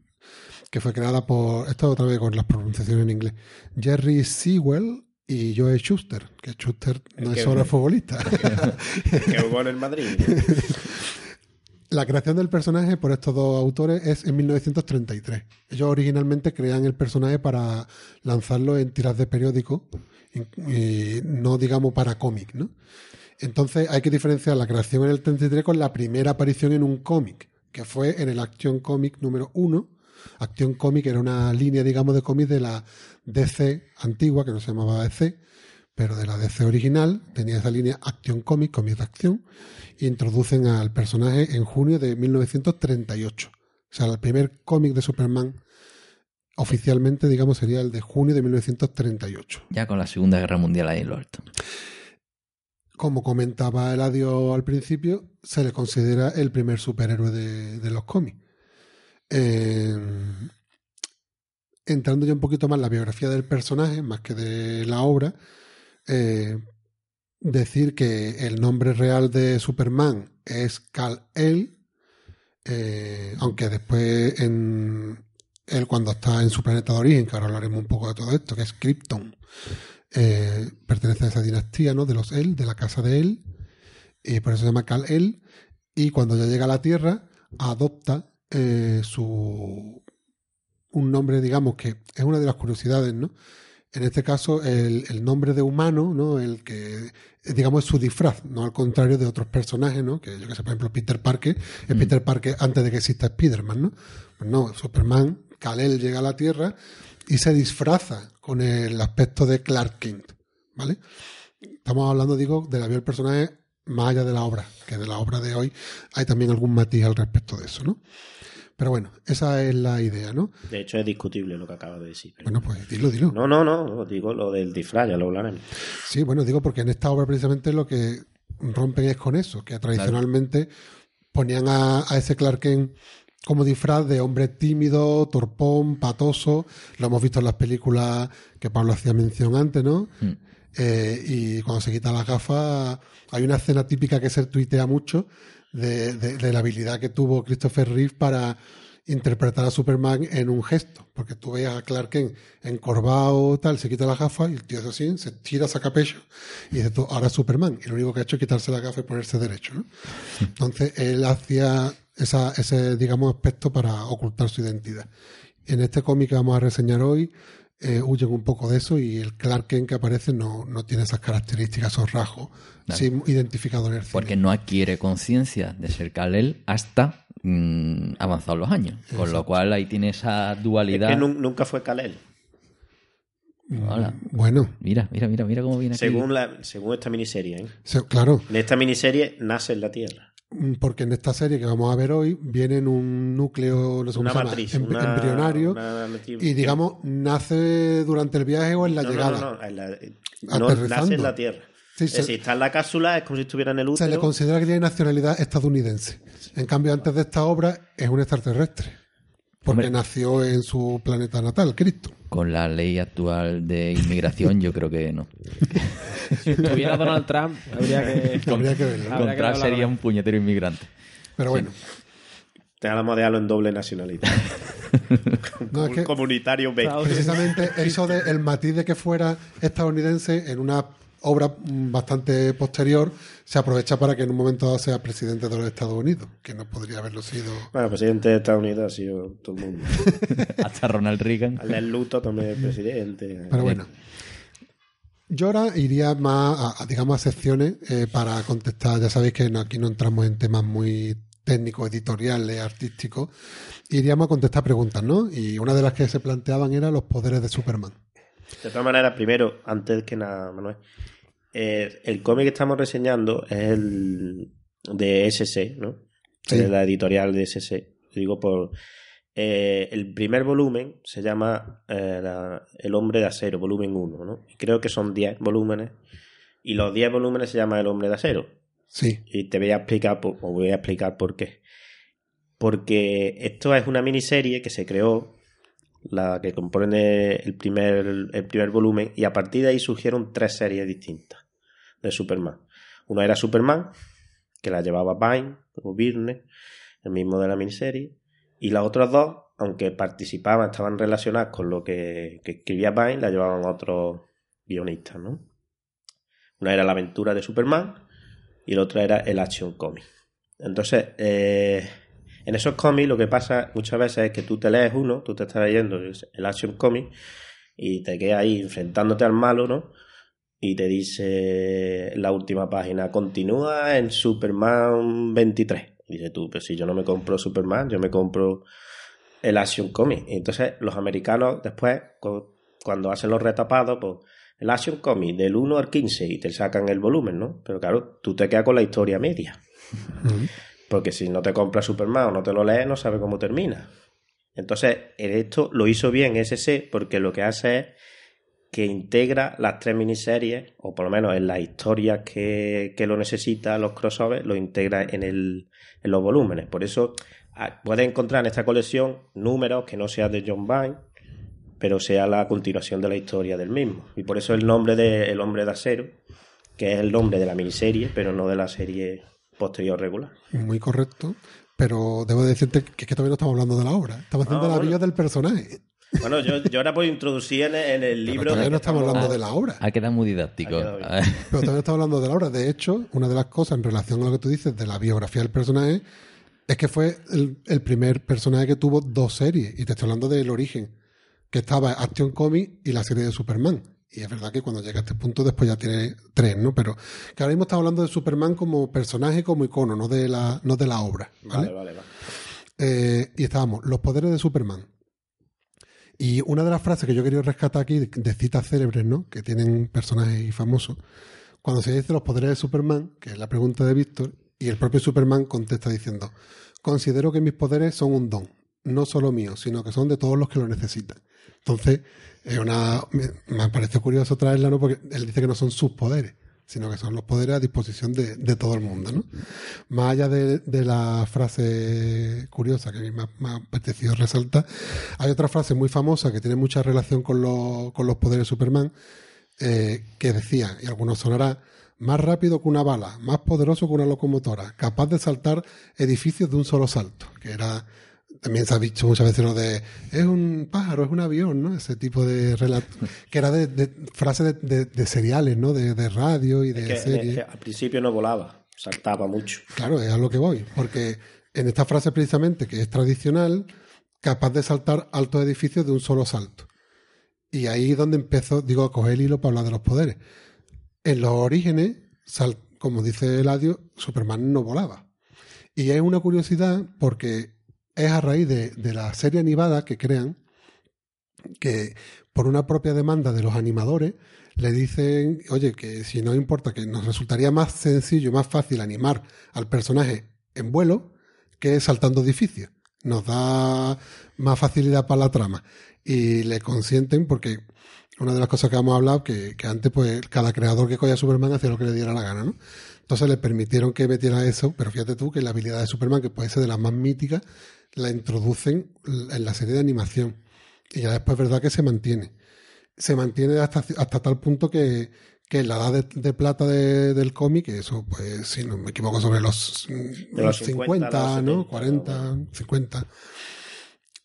Que fue creada por, esto otra vez con las pronunciaciones en inglés, Jerry Sewell y Joe Schuster, que Schuster no El es que- solo futbolista. que jugó en el Madrid. La creación del personaje por estos dos autores es en 1933. Ellos originalmente crean el personaje para lanzarlo en tiras de periódico, y- y no digamos para cómic, ¿no? Entonces hay que diferenciar la creación en el 33 con la primera aparición en un cómic, que fue en el Action Comic número 1. Action Comic era una línea, digamos, de cómics de la DC antigua, que no se llamaba DC, pero de la DC original, tenía esa línea Action Comic, cómic de acción, e introducen al personaje en junio de 1938. O sea, el primer cómic de Superman oficialmente, digamos, sería el de junio de 1938. Ya con la Segunda Guerra Mundial ahí en lo alto. Como comentaba Eladio al principio, se le considera el primer superhéroe de, de los cómics. Eh, entrando ya un poquito más en la biografía del personaje, más que de la obra, eh, decir que el nombre real de Superman es Kal-El, eh, aunque después en él cuando está en su planeta de origen, que ahora hablaremos un poco de todo esto, que es Krypton, eh, pertenece a esa dinastía, ¿no? De los El, de la casa de él, y por eso se llama Kal-El, y cuando ya llega a la Tierra, adopta su un nombre, digamos, que es una de las curiosidades, ¿no? En este caso, el, el nombre de humano, ¿no? El que, digamos, es su disfraz, no al contrario de otros personajes, ¿no? Que yo que sé, por ejemplo, Peter Parker, es Peter Parker antes de que exista Spider-Man, ¿no? Pues no, Superman, Kal-El llega a la Tierra y se disfraza con el aspecto de Clark Kent, ¿vale? Estamos hablando, digo, de la vida del personaje más allá de la obra, que de la obra de hoy hay también algún matiz al respecto de eso, ¿no? Pero bueno, esa es la idea, ¿no? De hecho, es discutible lo que acabas de decir. pero- Bueno, pues dilo, dilo. No, no, no, digo lo del disfraz, ya lo hablaremos. Sí, bueno, digo porque en esta obra precisamente lo que rompen es con eso, que tradicionalmente ponían a, a ese Clark Kent como disfraz de hombre tímido, torpón, patoso. Lo hemos visto en las películas que Pablo hacía mención antes, ¿no? Mm. Eh, y cuando se quita las gafas, hay una escena típica que se tuitea mucho de, de- la habilidad que tuvo Christopher Reeve para interpretar a Superman en un gesto. Porque tú ves a Clark Kent encorvado, tal, se quita las gafas y el tío es así, se tira, saca pecho y dice, ahora Superman. Y lo único que ha hecho es quitarse la gafa y ponerse derecho. Entonces él hacía esa, ese, digamos, aspecto para ocultar su identidad. En este cómic que vamos a reseñar hoy, eh, huyen un poco de eso y el Clark Kent que aparece no, no tiene esas características, esos rasgos, sí identificados en el cine. Porque no adquiere conciencia de ser Kal-El hasta mm, avanzados los años. Con lo cual ahí tiene esa Es dualidad. que nun- nunca fue Kalel. Hola. Bueno, Mira, mira, mira, mira cómo viene aquí. Según, la, según esta miniserie. ¿eh? se- claro, En esta miniserie nace en la Tierra. Mm, Porque en esta serie que vamos a ver hoy viene en un núcleo no sé cómo Una se llama, matriz. em- una- embrionario una y digamos nace durante el viaje o en la No, llegada. no, no, en la- eh, no, nace en la Tierra. Sí, es se- decir, está en la cápsula, es como si estuviera en el Se le útero. considera que tiene nacionalidad estadounidense. En cambio, antes de esta obra es un extraterrestre. Porque Hombre. nació en su planeta natal, Cristo. Con la ley actual de inmigración, yo creo que no. Si estuviera Donald Trump, habría que. Habría que verlo. Encontrar hablar sería con un puñetero inmigrante. Pero bueno, Te la modealo en doble nacionalidad. no, es que Comunitario B. Precisamente eso de el matiz de que fuera estadounidense en una obra mm, bastante posterior se aprovecha para que en un momento dado sea presidente de los Estados Unidos, que no podría haberlo sido. Bueno, presidente de Estados Unidos ha sido todo el mundo. Hasta Ronald Reagan. Al luto también es presidente. Pero bueno. Yo ahora iría más a, a, digamos, a secciones eh, para contestar. Ya sabéis que no- aquí no entramos en temas muy técnicos, editoriales, artísticos. Iríamos a contestar preguntas, ¿no? Y una de las que se planteaban era los poderes de Superman. De todas maneras, primero, antes que nada, Manuel, eh, el cómic que estamos reseñando es el de SC, ¿no? Sí. Es la editorial de SC. Digo por. eh, el primer volumen se llama eh, la- El hombre de acero, volumen 1, ¿no? Creo que son 10 volúmenes. Y los 10 volúmenes se llama El hombre de acero. Sí, Y te voy a explicar, por- os voy a explicar por qué. Porque esto es una miniserie que se creó, la que compone el primer, el primer volumen, y a partir de ahí surgieron tres series distintas de Superman. Una era Superman, que la llevaba Vine o Byrne, el mismo de la miniserie, y las otras dos, aunque participaban, estaban relacionadas con lo que, escribía Vine, la llevaban otros guionistas, ¿no? Una era la aventura de Superman, y el otro era el Action Comic. Entonces, eh, en esos cómics lo que pasa muchas veces es que tú te lees uno, tú te estás leyendo el Action Comic y te quedas ahí enfrentándote al malo, ¿no? Y te dice la última página, continúa en Superman 23. Y dices tú, pues si yo no me compro Superman, yo me compro el Action Comic. Y entonces los americanos después, cu- cuando hacen los retapados, pues el Action Comic del 1 al 15 y te sacan el volumen, ¿no? Pero claro, tú te quedas con la historia media. Porque si no te compras Superman o no te lo lees, no sabes cómo termina. Entonces, en esto lo hizo bien SC porque lo que hace es que integra las tres miniseries, o por lo menos en las historias que, que lo necesita, los crossovers, lo integra en, el, en los volúmenes. Por eso ah, puedes encontrar en esta colección números que no sean de John Byrne, pero sea la continuación de la historia del mismo. Y por eso el nombre de El Hombre de Acero, que es el nombre de la miniserie, pero no de la serie posterior regular. muy correcto. Pero debo decirte que, que todavía no estamos hablando de la obra. Estamos haciendo Ah, la bueno. vida del personaje. Bueno, yo, yo ahora puedo introducir en el, en el Pero libro. todavía no estamos hablando de la obra. Ha quedado muy didáctico. Quedado. Pero todavía no estamos hablando de la obra. De hecho, una de las cosas en relación a lo que tú dices de la biografía del personaje es que fue el, el primer personaje que tuvo dos series. Y te estoy hablando del origen, que estaba Action Comics y la serie de Superman. Y es verdad que cuando llega a este punto después ya tiene tres, ¿no? Pero que ahora mismo estamos hablando de Superman como personaje, como icono, no de la, no de la obra. ¿vale? Vale, vale, vale. Eh, y estábamos, los poderes de Superman. Y una de las frases que yo quería rescatar aquí, de, citas célebres, ¿no? Que tienen personajes famosos, cuando se dice los poderes de Superman, que es la pregunta de Víctor, y el propio Superman contesta diciendo, considero que mis poderes son un don, no solo mío, sino que son de todos los que lo necesitan. Entonces, es una, me, me parece curioso traerla, ¿no? Porque él dice que no son sus poderes, sino que son los poderes a disposición de, de todo el mundo, ¿no? Más allá de, de la frase curiosa que a mí me ha, apetecido resaltar, hay otra frase muy famosa que tiene mucha relación con, los- con los poderes de Superman, eh, que decía, y algunos sonará, más rápido que una bala, más poderoso que una locomotora, capaz de saltar edificios de un solo salto, que era, también se ha dicho muchas veces lo de, es un pájaro, es un avión, ¿no? Ese tipo de relato, que era de, de frases de, de- de seriales, ¿no? De, de radio y de Es que, series. es que al principio no volaba, saltaba mucho. Claro, es a lo que voy, porque en esta frase precisamente, que es tradicional, capaz de saltar altos edificios de un solo salto. Y ahí es donde empezó, digo, a coger el hilo para hablar de los poderes. En los orígenes, sal- como dice Eladio, Superman no volaba. Y es una curiosidad porque es a raíz de, de la serie animada que crean, que por una propia demanda de los animadores, le dicen, oye, que si no importa, que nos resultaría más sencillo, más fácil animar al personaje en vuelo que saltando edificios. Nos da más facilidad para la trama. Y le consienten porque una de las cosas que hemos hablado, que, que antes pues cada creador que cogía a Superman hacía lo que le diera la gana, ¿no? Entonces le permitieron que metiera eso, pero fíjate tú que la habilidad de Superman, que puede ser de las más míticas, la introducen en la serie de animación. Y ya después es verdad que se mantiene. Se mantiene hasta, hasta tal punto que, que en la edad de, de plata de- del cómic, eso, pues, si no me equivoco, sobre los, mm, los 50, 50, ¿no? los 70, 40, 50,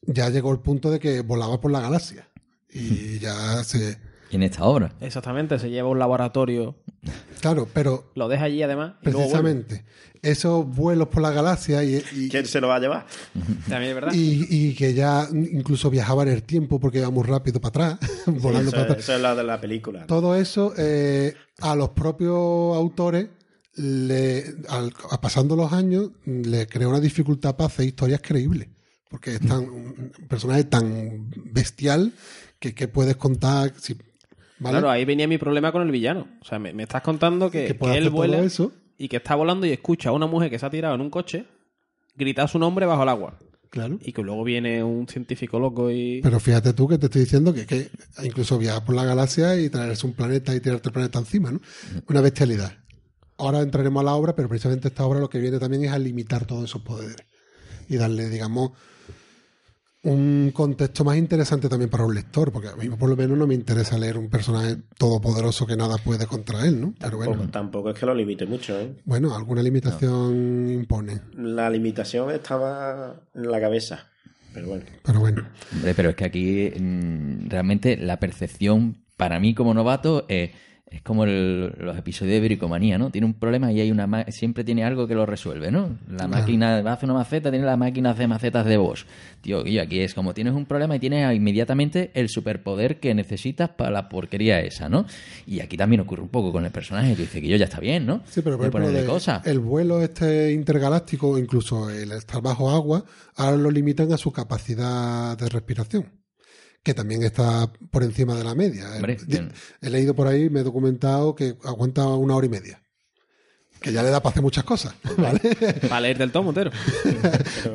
ya llegó el punto de que volaba por la galaxia. Y ya se... En esta obra. Exactamente, se lleva a un laboratorio, Claro, pero lo deja allí además. y luego vuelve. precisamente esos vuelos por la galaxia y, y, ¿Quién se lo va a llevar? También es verdad. y- y que ya incluso viajaba en el tiempo porque iba muy rápido para atrás, volando Eso, para atrás. eso es lo de la película. Todo eso eh, a los propios autores, le, al- a- pasando los años, le creó una dificultad para hacer historias creíbles. Porque es tan, un personaje tan bestial que, que puedes contar. Si, ¿vale? Claro, ahí venía mi problema con el villano. O sea, me, me estás contando que, él vuela eso. y que está volando y escucha a una mujer que se ha tirado en un coche gritar su nombre bajo el agua. Claro. Y que luego viene un científico loco y... Pero fíjate tú que te estoy diciendo que, que incluso viajar por la galaxia y traerse un planeta y tirarte el planeta encima, ¿no? Una bestialidad. Ahora entraremos a la obra, pero precisamente esta obra lo que viene también es a limitar todos esos poderes y darle, digamos, un contexto más interesante también para un lector, porque a mí por lo menos no me interesa leer un personaje todopoderoso que nada puede contra él, ¿no? Pero Tampoco, bueno, tampoco es que lo limite mucho, ¿eh? bueno, alguna limitación impone, La limitación estaba en la cabeza. Pero bueno. pero bueno. Hombre, pero es que aquí mm, realmente la percepción para mí como novato es, es como el- los episodios de Bricomanía, ¿no? Tiene un problema y hay una ma- siempre tiene algo que lo resuelve, ¿no? La máquina hace una maceta, tiene la máquina hace macetas de Bosch. Tío, y aquí es como tienes un problema y tienes inmediatamente el superpoder que necesitas para la porquería esa, ¿no? Y aquí también ocurre un poco con el personaje que dice que yo ya está bien, ¿no? Sí, pero por De ejemplo, ponerle de- cosas. el vuelo este intergaláctico, incluso el estar bajo agua, ahora lo limitan a su capacidad de respiración, que también está por encima de la media. Hombre, He- leído por ahí, me he documentado que aguanta una hora y media. Que ya le da para hacer muchas cosas, ¿vale? Para leerte el tomo entero.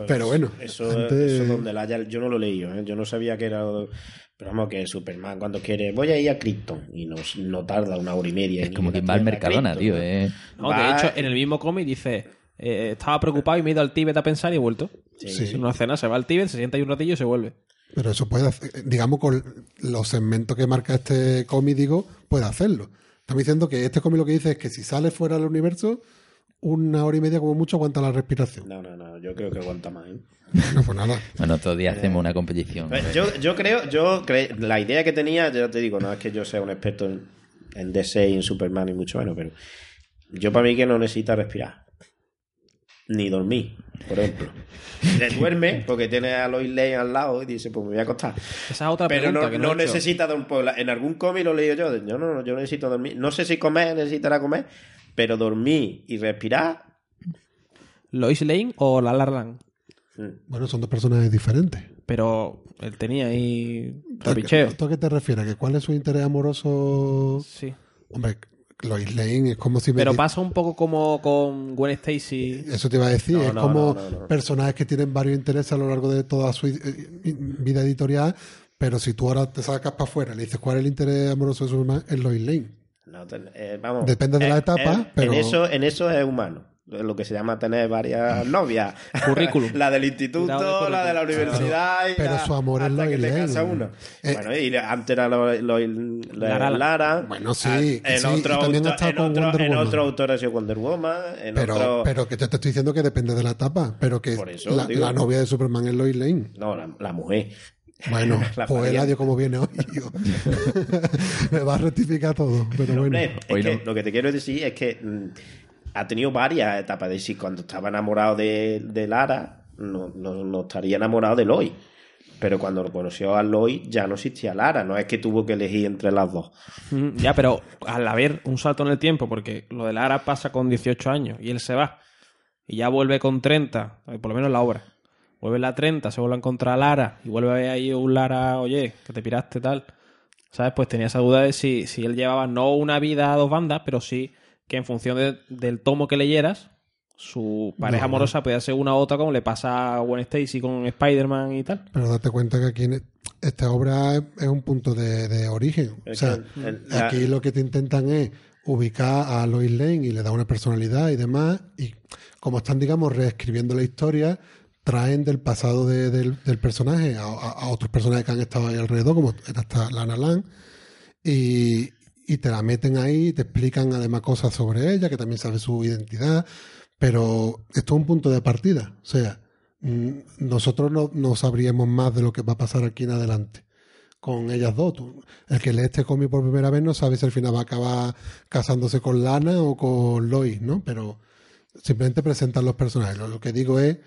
Pero bueno, Eso, antes- eso donde la haya, yo no lo he leído, ¿eh? yo no sabía que era. Pero vamos, que Superman cuando quiere, voy a ir a Krypton y no, no tarda una hora y media. Es como quien va al Mercadona, Krypton, tío. ¿no? eh. No, de hecho, en el mismo cómic dice, eh, estaba preocupado y me he ido al Tíbet a pensar y he vuelto. Sí. Sí. En una cena se va al Tíbet, se sienta ahí un ratillo y se vuelve. Pero eso puede hacer, digamos, con los segmentos que marca este cómic, digo, puede hacerlo. Estamos diciendo que este cómic lo que dice es que si sale fuera del universo, una hora y media como mucho aguanta la respiración. No, no, no, yo creo que aguanta más. ¿eh? No, pues nada. Bueno, todos los días hacemos una competición. Pues Yo, yo creo, yo cre- la idea que tenía, yo te digo, no es que yo sea un experto en, en DC y en Superman y mucho menos, pero yo para mí que no necesita respirar. Ni dormir, por ejemplo. Le duerme porque tiene a Lois Lane al lado y dice, pues me voy a acostar. Esa es otra Pero pregunta no, que no he hecho. necesita dormir. En algún cómic lo leído yo. Yo no, no, yo necesito dormir. No sé si comer, necesitará comer, pero dormir y respirar. ¿Lois Lane o La La Land? Bueno, son dos personajes diferentes. Pero él tenía ahí ¿Tú a qué- trapicheo. ¿Tú a qué te refieres? ¿Que ¿Cuál es su interés amoroso? Sí. Hombre, Lois Lane es como si me Pero di- pasa un poco como con Gwen Stacy. Eso te iba a decir, No, es no, como no, no, no. personajes que tienen varios intereses a lo largo de toda su eh, vida editorial, pero si tú ahora te sacas para afuera y le dices cuál es el interés amoroso de Superman, es Lois Lane. No, ten- eh, vamos, Depende de la eh, etapa, eh, pero- En eso, en eso es humano. Lo que se llama tener varias novias. Currículum. la del instituto, de la de la universidad. y Pero la- su amor es hasta que te casa uno. Eh, bueno, y antes era lo, lo- la- Lara. Lara. Bueno, sí, Ah, En sí, otro, autor, en con otro, Wonder en Woman. otro autor ha sido Wonder Woman. En Pero, otro... pero que te, te estoy diciendo que depende de la etapa, pero que eso, la, digo. la novia de Superman es Lois Lane. No, la, la mujer. Bueno, La pues. Eladio como viene hoy. yo. Me va a rectificar todo, pero bueno. Hombre, es Hoy que no. lo que te quiero decir es que mm, ha tenido varias etapas. De decir, cuando estaba enamorado de, Lara, no, no, no estaría enamorado de Lois. Pero cuando conoció a Lois, ya no existía Lara. No es que tuvo que elegir entre las dos. Mm, Ya, pero al haber un salto en el tiempo, porque lo de Lara pasa con 18 años y él se va y ya vuelve con 30, eh, por lo menos en la obra. Vuelve la 30, se vuelve a encontrar a Lara y vuelve a ver ahí un Lara, oye, que te piraste tal. ¿Sabes? Pues tenía esa duda de si, si él llevaba no una vida a dos bandas, pero sí que en función de- del tomo que leyeras, su pareja No, no. amorosa podía ser una u otra, como le pasa a Gwen Stacy con Spider-Man y tal. Pero date cuenta que aquí en esta obra es, un punto de, de origen. O sea, que el- la- aquí lo que te intentan es ubicar a Lois Lane y le da una personalidad y demás. Y como están, digamos, reescribiendo la historia, traen del pasado de- del, del personaje a, a- a otros personajes que han estado ahí alrededor, como era esta Lana Lang, y, y te la meten ahí, te explican además cosas sobre ella, que también sabe su identidad, pero esto es un punto de partida. O sea, mm, nosotros no, no sabríamos más de lo que va a pasar aquí en adelante con ellas dos. El que lee este cómic por primera vez no sabe si al final va a acabar casándose con Lana o con Lois, ¿no? Pero simplemente presentan los personajes. Lo, que digo es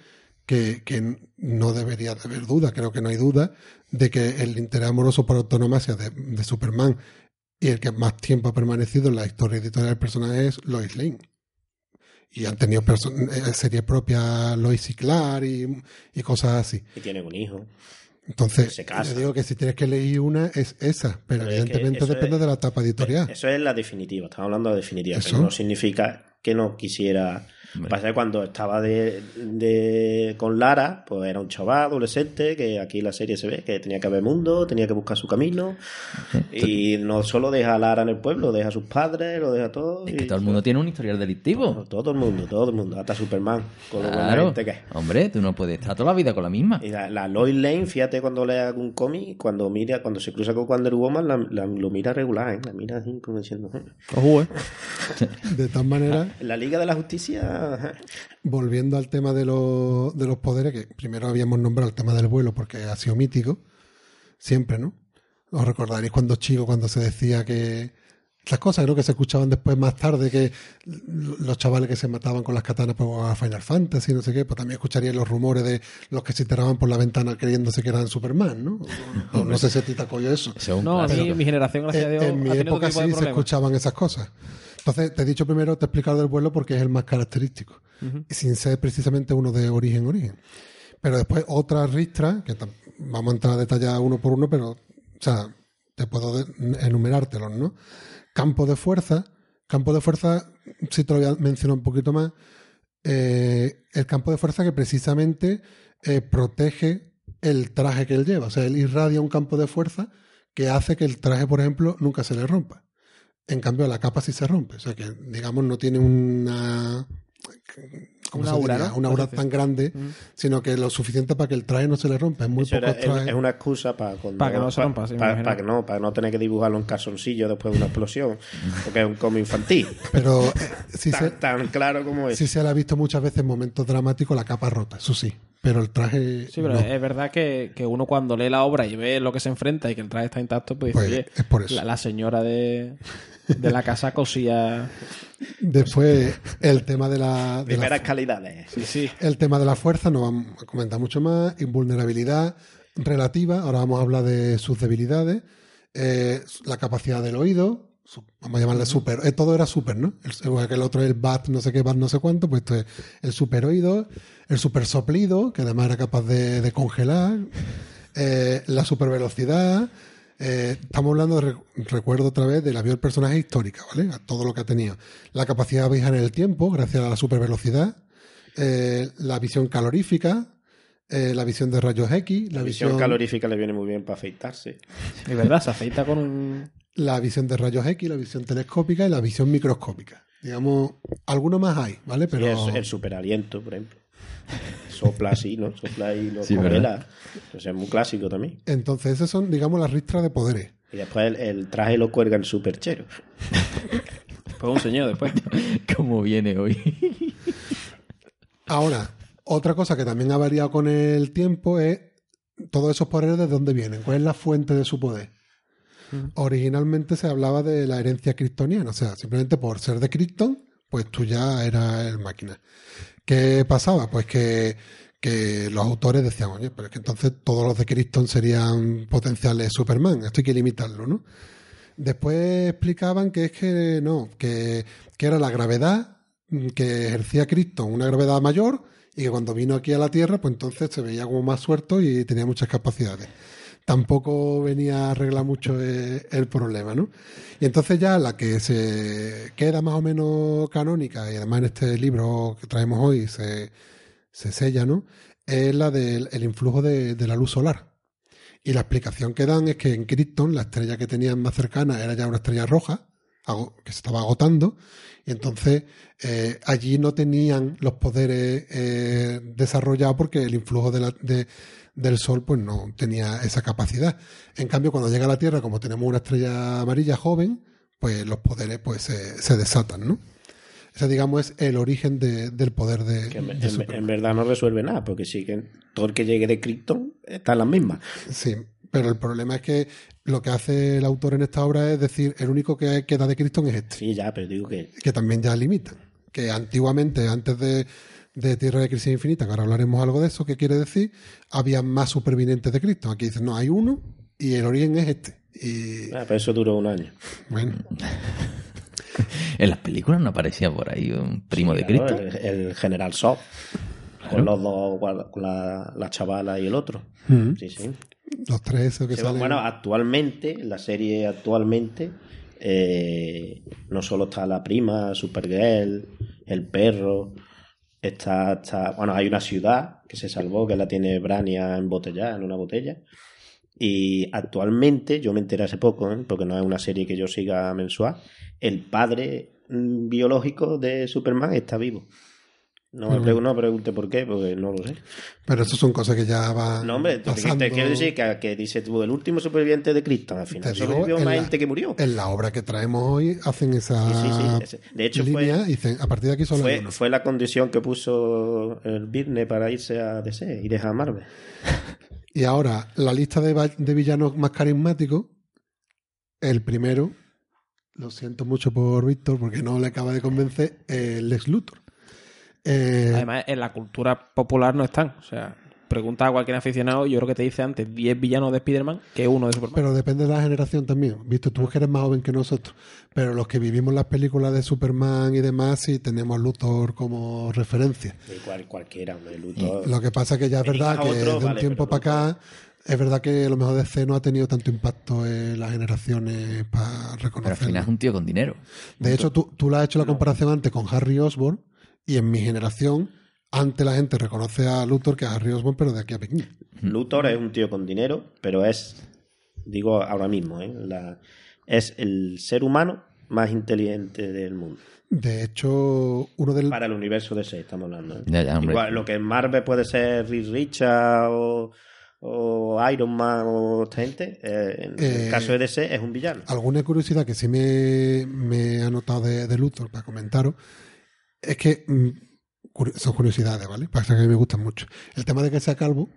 que, que no debería de haber duda, creo que no hay duda, de que el interés amoroso por autonomacia de, de Superman y el que más tiempo ha permanecido en la historia editorial del personaje es Lois Lane. Y han tenido eh, series propias Lois y Clark y, y cosas así. Y tiene un hijo. Entonces, Se casa. yo digo que si tienes que elegir una, es esa, pero, Pero es que evidentemente depende es- de la etapa editorial. Eso es la definitiva. Estamos hablando de definitiva. ¿Eso? Pero no significa que no quisiera. Hombre. Pasa que cuando estaba de, de- con Lara, pues era un chaval adolescente que aquí en la serie se ve que tenía que ver mundo, tenía que buscar su camino. Y no solo deja a Lara en el pueblo, deja a sus padres, lo deja todo. Es y- que todo el mundo tiene un historial delictivo. Todo el mundo, todo el mundo, hasta Superman, con lo Claro. gente que es. Hombre, tú no puedes estar toda la vida con la misma. Y la, la Lois Lane, fíjate cuando lee algún cómic, cuando mira, cuando se cruza con Wonder Woman, la, la- lo mira regular, ¿eh? la mira así como diciendo. "Eh". Ojo, ¿eh? De tal manera, En la Liga de la Justicia, volviendo al tema de, los- de los poderes, que primero habíamos nombrado el tema del vuelo porque ha sido mítico, siempre, ¿no? Os recordaréis cuando chico, cuando se decía que estas cosas, creo que se escuchaban después más tarde, que los chavales que se mataban con las katanas por jugar a Final Fantasy, no sé qué, pues también escucharíais los rumores de los que se tiraban por la ventana creyéndose que eran Superman, ¿no? No, no sé si a ti te acogió eso. No, a mí, mi generación, gracias a En, Dios, en mi época sí se escuchaban esas cosas. Entonces, te he dicho primero, te he explicado del vuelo porque es el más característico, y sin ser precisamente uno de origen origen. Pero después otras ristras, que vamos a entrar a detallar uno por uno, pero, o sea, te puedo enumerártelos, ¿no? Campo de fuerza. Campo de fuerza, si te lo voy a mencionar un poquito más, eh, el campo de fuerza que precisamente eh, protege el traje que él lleva. O sea, él irradia un campo de fuerza que hace que el traje, por ejemplo, nunca se le rompa. En cambio, la capa sí se rompe. O sea, que, digamos, no tiene una... ¿cómo Un se aura, diría? ¿no? Una aura Parece. tan grande, sino que lo suficiente para que el traje no se le rompa. Es muy Eso poco traje. es una excusa para cuando- Para que no se rompa, sí, para, imagino. para que no, para no tener que dibujarlo en calzoncillo después de una explosión, porque es un cómic infantil. Pero eh, sí, tan, se, tan claro como es. sí se le ha visto muchas veces en momentos dramáticos la capa rota, eso sí. Pero el traje. Sí, pero no. es verdad que, que uno cuando lee la obra y ve lo que se enfrenta y que el traje está intacto, pues dice, Pues, oye, es por eso. La, la señora de, de la casa cosía... Después, el tema de la. de la- Sí, sí. el tema de la fuerza, no vamos a comentar mucho más. Invulnerabilidad relativa, ahora vamos a hablar de sus debilidades. Eh, la capacidad del oído, su- vamos a llamarle super, eh, todo era super, ¿no? El, el otro el bat, no sé qué, bat, no sé cuánto, pues esto es el super oído, el super soplido, que además era capaz de, de congelar, eh, la super velocidad. eh, estamos hablando, de, rec- recuerdo otra vez, de la del personaje histórica, ¿vale? A todo lo que ha tenido. La capacidad de viajar en el tiempo, gracias a la super velocidad, eh, la visión calorífica, eh, la visión de rayos X, la, La visión calorífica le viene muy bien para afeitarse. Es verdad, se afeita con un... la visión de rayos X, la visión telescópica y la visión microscópica. Digamos, alguno más hay, ¿vale? Pero el, el superaliento, por ejemplo. Sopla así, ¿no? Sopla y lo Sí, congela. O sea, es muy clásico también. entonces esas son, digamos, las ristras de poderes. Y después el, el traje lo cuelga el superchero. Pues un señor después. ¿Cómo viene hoy? Ahora, otra cosa que también ha variado con el tiempo es todos esos poderes de dónde vienen, cuál es la fuente de su poder. Originalmente se hablaba de la herencia kryptoniana, o sea, simplemente por ser de Krypton, pues tú ya eras el máquina. ¿Qué pasaba? Pues que, que los autores decían, oye, pero es que entonces todos los de Krypton serían potenciales Superman, esto hay que limitarlo, ¿no? Después explicaban que es que no, que, que era la gravedad que ejercía Krypton, una gravedad mayor, y que cuando vino aquí a la Tierra, pues entonces se veía como más suelto y tenía muchas capacidades. Tampoco venía a arreglar mucho eh, el problema, ¿no? Y entonces ya la que se queda más o menos canónica, y además en este libro que traemos hoy se, se sella, ¿no? Es la del el influjo de, de la luz solar. Y la explicación que dan es que en Krypton la estrella que tenían más cercana era ya una estrella roja, que se estaba agotando, y entonces eh, allí no tenían los poderes eh, desarrollados porque el influjo de la- de- del Sol pues no tenía esa capacidad. En cambio, cuando llega a la Tierra, como tenemos una estrella amarilla joven, pues los poderes pues se, se desatan, ¿no? Ese, digamos, es el origen de- del poder de, Que en, de en- Superman. en verdad no resuelve nada, porque sí que todo el que llegue de Krypton está en las mismas. Sí, pero el problema es que lo que hace el autor en esta obra es decir, el único que queda de Krypton es este, Sí, ya, pero digo que que también ya limitan. Que antiguamente, antes de, de Tierra de Crisis Infinita, que ahora hablaremos algo de eso, ¿qué quiere decir? Había más supervivientes de Krypton. Aquí dicen, no, hay uno y el origen es este. Y ah, pero eso duró un año. bueno, En las películas no aparecía por ahí un primo de Claro, Cristo. el, el general Con los dos, con la, la chavala y el otro. Mm. Sí, sí. los tres esos que Sí, salen. Bueno, actualmente, la serie actualmente, eh, no solo está la prima, Supergirl, el perro, está, está, bueno, hay una ciudad que se salvó, que la tiene Brania embotellada en una botella. Y actualmente, yo me enteré hace poco, ¿eh? porque no es una serie que yo siga mensual, el padre mm, biológico de Superman está vivo. No me Mm. pregun- no pregunte por qué, porque no lo sé. Pero eso son cosas que ya van. No, hombre, te, pasando. te quiero decir que, que dice tú, el último superviviente de Krypton, al final sobrevivió más la- gente que murió. En la obra que traemos hoy hacen esa Sí, sí, sí, de hecho, fue- línea y dicen, a partir de aquí solo Fue, fue la condición que puso el Birne para irse a DC y dejar a Marvel. Y ahora, la lista de, villanos más carismáticos, el primero, lo siento mucho por Víctor porque no le acaba de convencer, es Lex Luthor. Eh, Además, en la cultura popular no están. O sea, pregunta a cualquier aficionado, yo creo que te dice antes 10 villanos de Spider-Man que uno de Superman. pero depende de la generación también. Víctor, tú que eres más joven que nosotros, pero los que vivimos las películas de Superman y demás, sí tenemos a Luthor como referencia. De cual, cualquiera, hombre, Luthor. Lo que pasa es que ya es verdad que otro, de un vale, tiempo para acá, es verdad que a lo mejor DC no ha tenido tanto impacto en las generaciones para Pero al reconocerlo. final es un tío con dinero. De hecho, tú, tú le has hecho la comparación antes con Harry Osborn y en mi generación, antes la gente reconoce a Luthor que a Harry Osborn, pero de aquí a Pekín. Luthor es un tío con dinero, pero es, digo ahora mismo, ¿eh? La- es el ser humano más inteligente del mundo. De hecho, uno del... Para el universo DC estamos hablando. ¿eh? Ya, ya, hombre. Igual, lo que en Marvel puede ser Reed Richards o, o Iron Man o esta gente, eh, en Eh, el caso de DC es un villano. Alguna curiosidad que sí me, me he anotado de, de Luthor para comentaros es que mm, son curiosidades, ¿vale? Pasa que a mí me gustan mucho. El tema de que sea calvo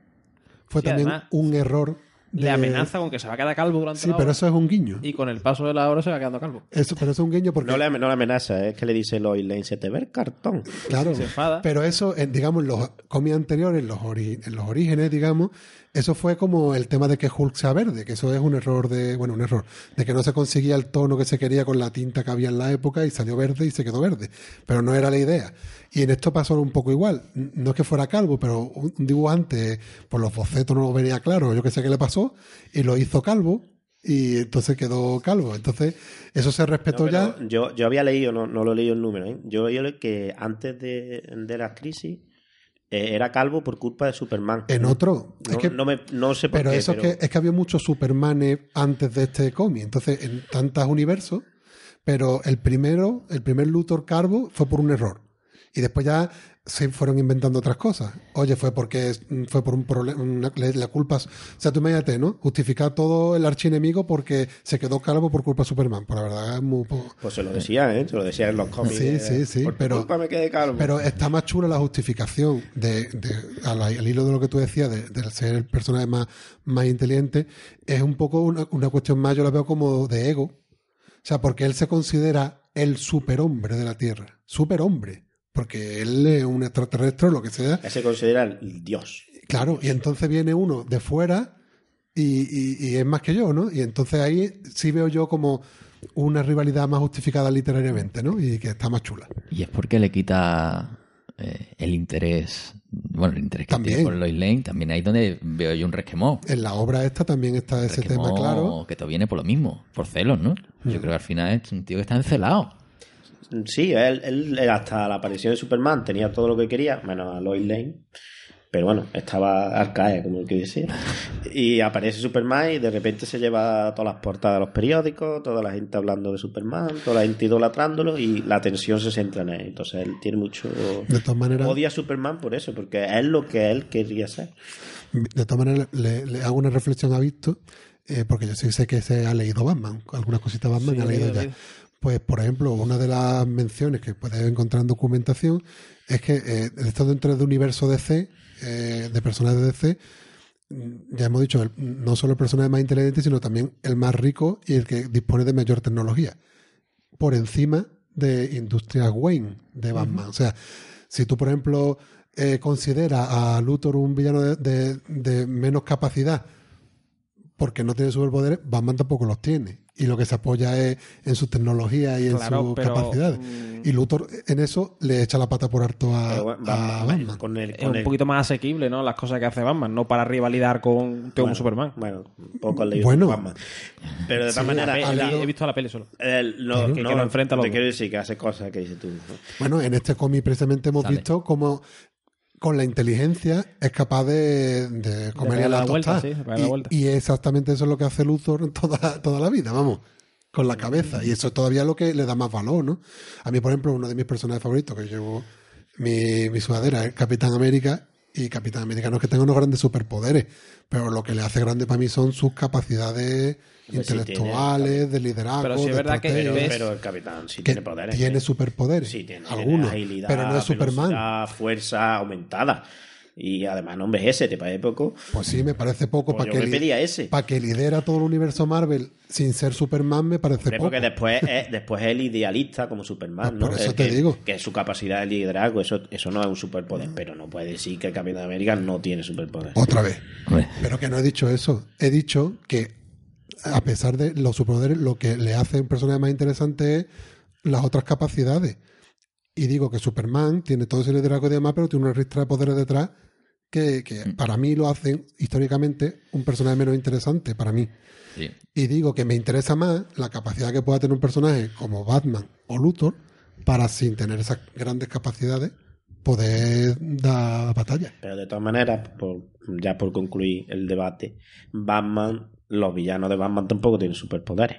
fue Sí, también además- un error le de- amenaza con que se va a quedar calvo durante Sí, la pero obra, eso es un guiño. y con el paso de la hora se va quedando calvo. Eso, pero eso es un guiño porque No le, no le amenaza, es que le dice Lois Lane, se te ve el cartón. Claro, Se enfada. pero eso, en, digamos, en los cómics anteriores, en los, ori- en los orígenes, digamos, eso fue como el tema de que Hulk sea verde, que eso es un error de, bueno, un error, de que no se conseguía el tono que se quería con la tinta que había en la época y salió verde y se quedó verde, pero no era la idea. Y en esto pasó un poco igual, no es que fuera calvo, pero un dibujante, por los bocetos no lo venía claro, yo que sé qué le pasó, y lo hizo calvo. Y entonces quedó calvo. Entonces, eso se respetó No, ya. Yo, yo había leído, no, no lo he leído el número, ¿eh? yo he leído que antes de, de la crisis eh, era calvo por culpa de Superman. En otro. No, es que no, me- no sé por Pero qué. eso pero- Es, que, es que había muchos Supermanes antes de este cómic. Entonces, en tantos universos, pero el primero, el primer Luthor Carbo fue por un error. Y después ya se fueron inventando otras cosas. Oye, fue porque fue por un problema, la culpa, o sea, tú imagínate, ¿no? Justificar todo el archienemigo porque se quedó calvo por culpa de Superman. Pues la verdad es muy poco. Pues se lo decían, ¿eh? Se lo decían en los cómics. Sí, eh, sí, sí, Por tu pero- culpa me quedé calvo. Pero está más chula la justificación de, de- al, al hilo de lo que tú decías, de, de ser el personaje más, más inteligente, es un poco una, una cuestión más, yo la veo como de ego. O sea, porque él se considera el superhombre de la Tierra. Superhombre. Porque él es un extraterrestre o lo que sea. Él se considera el dios. Claro, y entonces viene uno de fuera y, y- y es más que yo, ¿no? Y entonces ahí sí veo yo como una rivalidad más justificada literariamente, ¿no? Y que está más chula. Y es porque le quita eh, el interés, bueno, el interés que También. tiene por Lois Lane, también ahí donde veo yo un resquemón. En la obra esta también está ese tema claro. Que todo viene por lo mismo, por celos, ¿no? Yo creo que al final es un tío que está encelado. Sí, él, él, él hasta la aparición de Superman tenía todo lo que quería, menos a Lois Lane. Pero bueno, estaba arcae, como el que decía. Y aparece Superman y de repente se lleva todas las portadas de los periódicos, toda la gente hablando de Superman, toda la gente idolatrándolo y la atención se centra en él. Entonces él tiene mucho... De todas maneras, Odia a Superman por eso, porque es lo que él quería ser. de todas maneras le, le hago una reflexión a Visto, eh, porque yo sí sé que se ha leído Batman, algunas cositas Batman Sí, ha leído, ya. Pues, por ejemplo, una de las menciones que puedes encontrar en documentación es que eh, esto dentro del universo DC, eh, de personajes de DC, mm, ya hemos dicho, el- no solo el personaje más inteligente, sino también el más rico y el que dispone de mayor tecnología. Por encima de Industrias Wayne de Batman. O sea, si tú, por ejemplo, eh, consideras a Luthor un villano de, de- de menos capacidad porque no tiene superpoderes, Batman tampoco los tiene. Y lo que se apoya es en su tecnología y en sus pero, capacidades. mm, Y Luthor en eso le echa la pata por harto a, bueno, a Batman, Batman. con el, Es con un el- poquito más asequible, ¿no? Las cosas que hace Batman, no para rivalidar con un bueno, Superman. Bueno, un poco leído Bueno. Batman. Pero de todas Sí, maneras, He- leído- he visto la peli solo. el- no, Claro. Que- no, que lo enfrenta a los te quiero decir que hace cosas que dices tú. ¿no? Bueno, en este cómic precisamente hemos Sale. visto cómo con la inteligencia es capaz de, de comerle pegarle la la vuelta, tostada. sí, de pegarle la y, vuelta. y exactamente eso es lo que hace Luthor toda, toda la vida, vamos, con la cabeza. Y eso es todavía lo que le da más valor, ¿no? A mí, por ejemplo, uno de mis personajes favoritos, que llevo mi, mi sudadera, es Capitán América. Y Capitán América no es que tenga unos grandes superpoderes, pero lo que le hace grande para mí son sus capacidades sí, intelectuales, de liderazgo, Pero sí es verdad que. Pero, pero el capitán sí tiene poderes. tiene superpoderes, Sí, tiene algunos, agilidad, pero no es Superman. fuerza aumentada. Y además no envejece, te parece poco. Pues sí, me parece poco Pues para yo que, me pedía ese. para que lidera todo el universo Marvel sin ser Superman, me parece poco. porque después es, después es el idealista como Superman, ¿no? por eso te que, digo. Que su capacidad de liderazgo, eso, eso no es un superpoder. Pero no puede decir que el Capitán América no tiene superpoder. Otra vez. Pero que no he dicho eso. He dicho que, a pesar de los superpoderes, lo que le hace a un personaje más interesante es las otras capacidades. Y digo que Superman tiene todo ese liderazgo y demás, pero tiene una ristra de poderes detrás que, que Mm. para mí lo hacen históricamente un personaje menos interesante, para mí. sí. Y digo que me interesa más la capacidad que pueda tener un personaje como Batman o Luthor para, sin tener esas grandes capacidades, poder dar batalla. Pero de todas maneras, por- ya por concluir el debate, Batman, los villanos de Batman tampoco tienen superpoderes.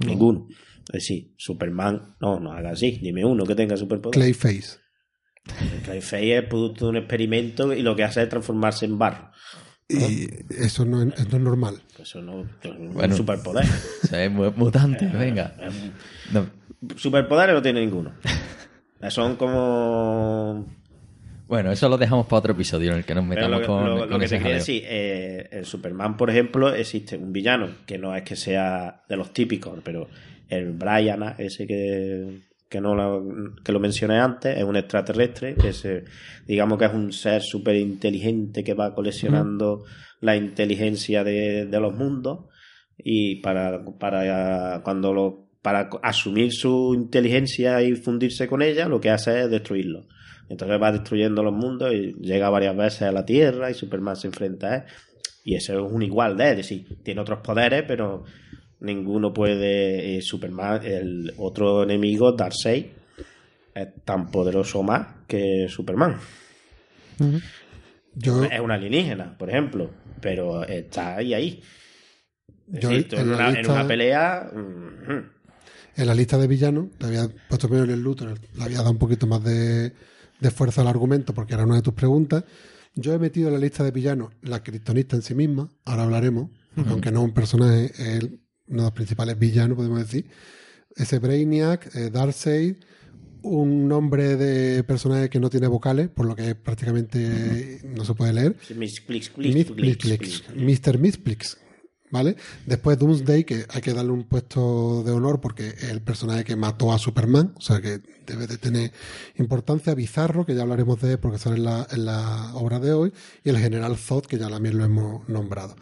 Ninguno. Es decir, Superman, no, no haga así, dime uno que tenga superpoderes. Clayface. Clayface es producto de un experimento y lo que hace es transformarse en barro. Y eso no es, eso no es normal. Eso no es un Bueno. superpoder. O sea, es mu- mutante, venga. No, Superpoderes no tiene ninguno. Son como Bueno, eso lo dejamos para otro episodio en el que nos metamos lo, con, lo- con lo que ese te decir, eh, el Superman, por ejemplo, existe un villano que no es que sea de los típicos, pero el Brian, ese que, que no lo, que lo mencioné antes, es un extraterrestre, que es, digamos que es un ser súper inteligente que va coleccionando la inteligencia de, de los mundos y para, para cuando lo para asumir su inteligencia y fundirse con ella, lo que hace es destruirlo. Entonces va destruyendo los mundos y llega varias veces a la Tierra y Superman se enfrenta a él. Y eso es un igual de, es decir, tiene otros poderes, pero ninguno puede. eh, Superman, el otro enemigo, Darkseid, es tan poderoso más que Superman. Yo, Es un alienígena, por ejemplo, pero está ahí, ahí. Yo en, una, en lista- una pelea. en la lista de villanos, le había puesto primero en el Luthor, le había dado un poquito más de, de fuerza al argumento porque era una de tus preguntas. Yo he metido en la lista de villanos la criptonista en sí misma, ahora hablaremos, aunque no es un personaje, es uno de los principales villanos, podemos decir. Ese Brainiac, eh, Darkseid, un nombre de personaje que no tiene vocales, por lo que prácticamente no se puede leer. Misplix, Mr. Mizplix, ¿vale? Después Doomsday, que hay que darle un puesto de honor porque es el personaje que mató a Superman, o sea que debe de tener importancia. Bizarro, que ya hablaremos de él porque sale en la, en la obra de hoy, y el general Zod, que ya también lo hemos nombrado.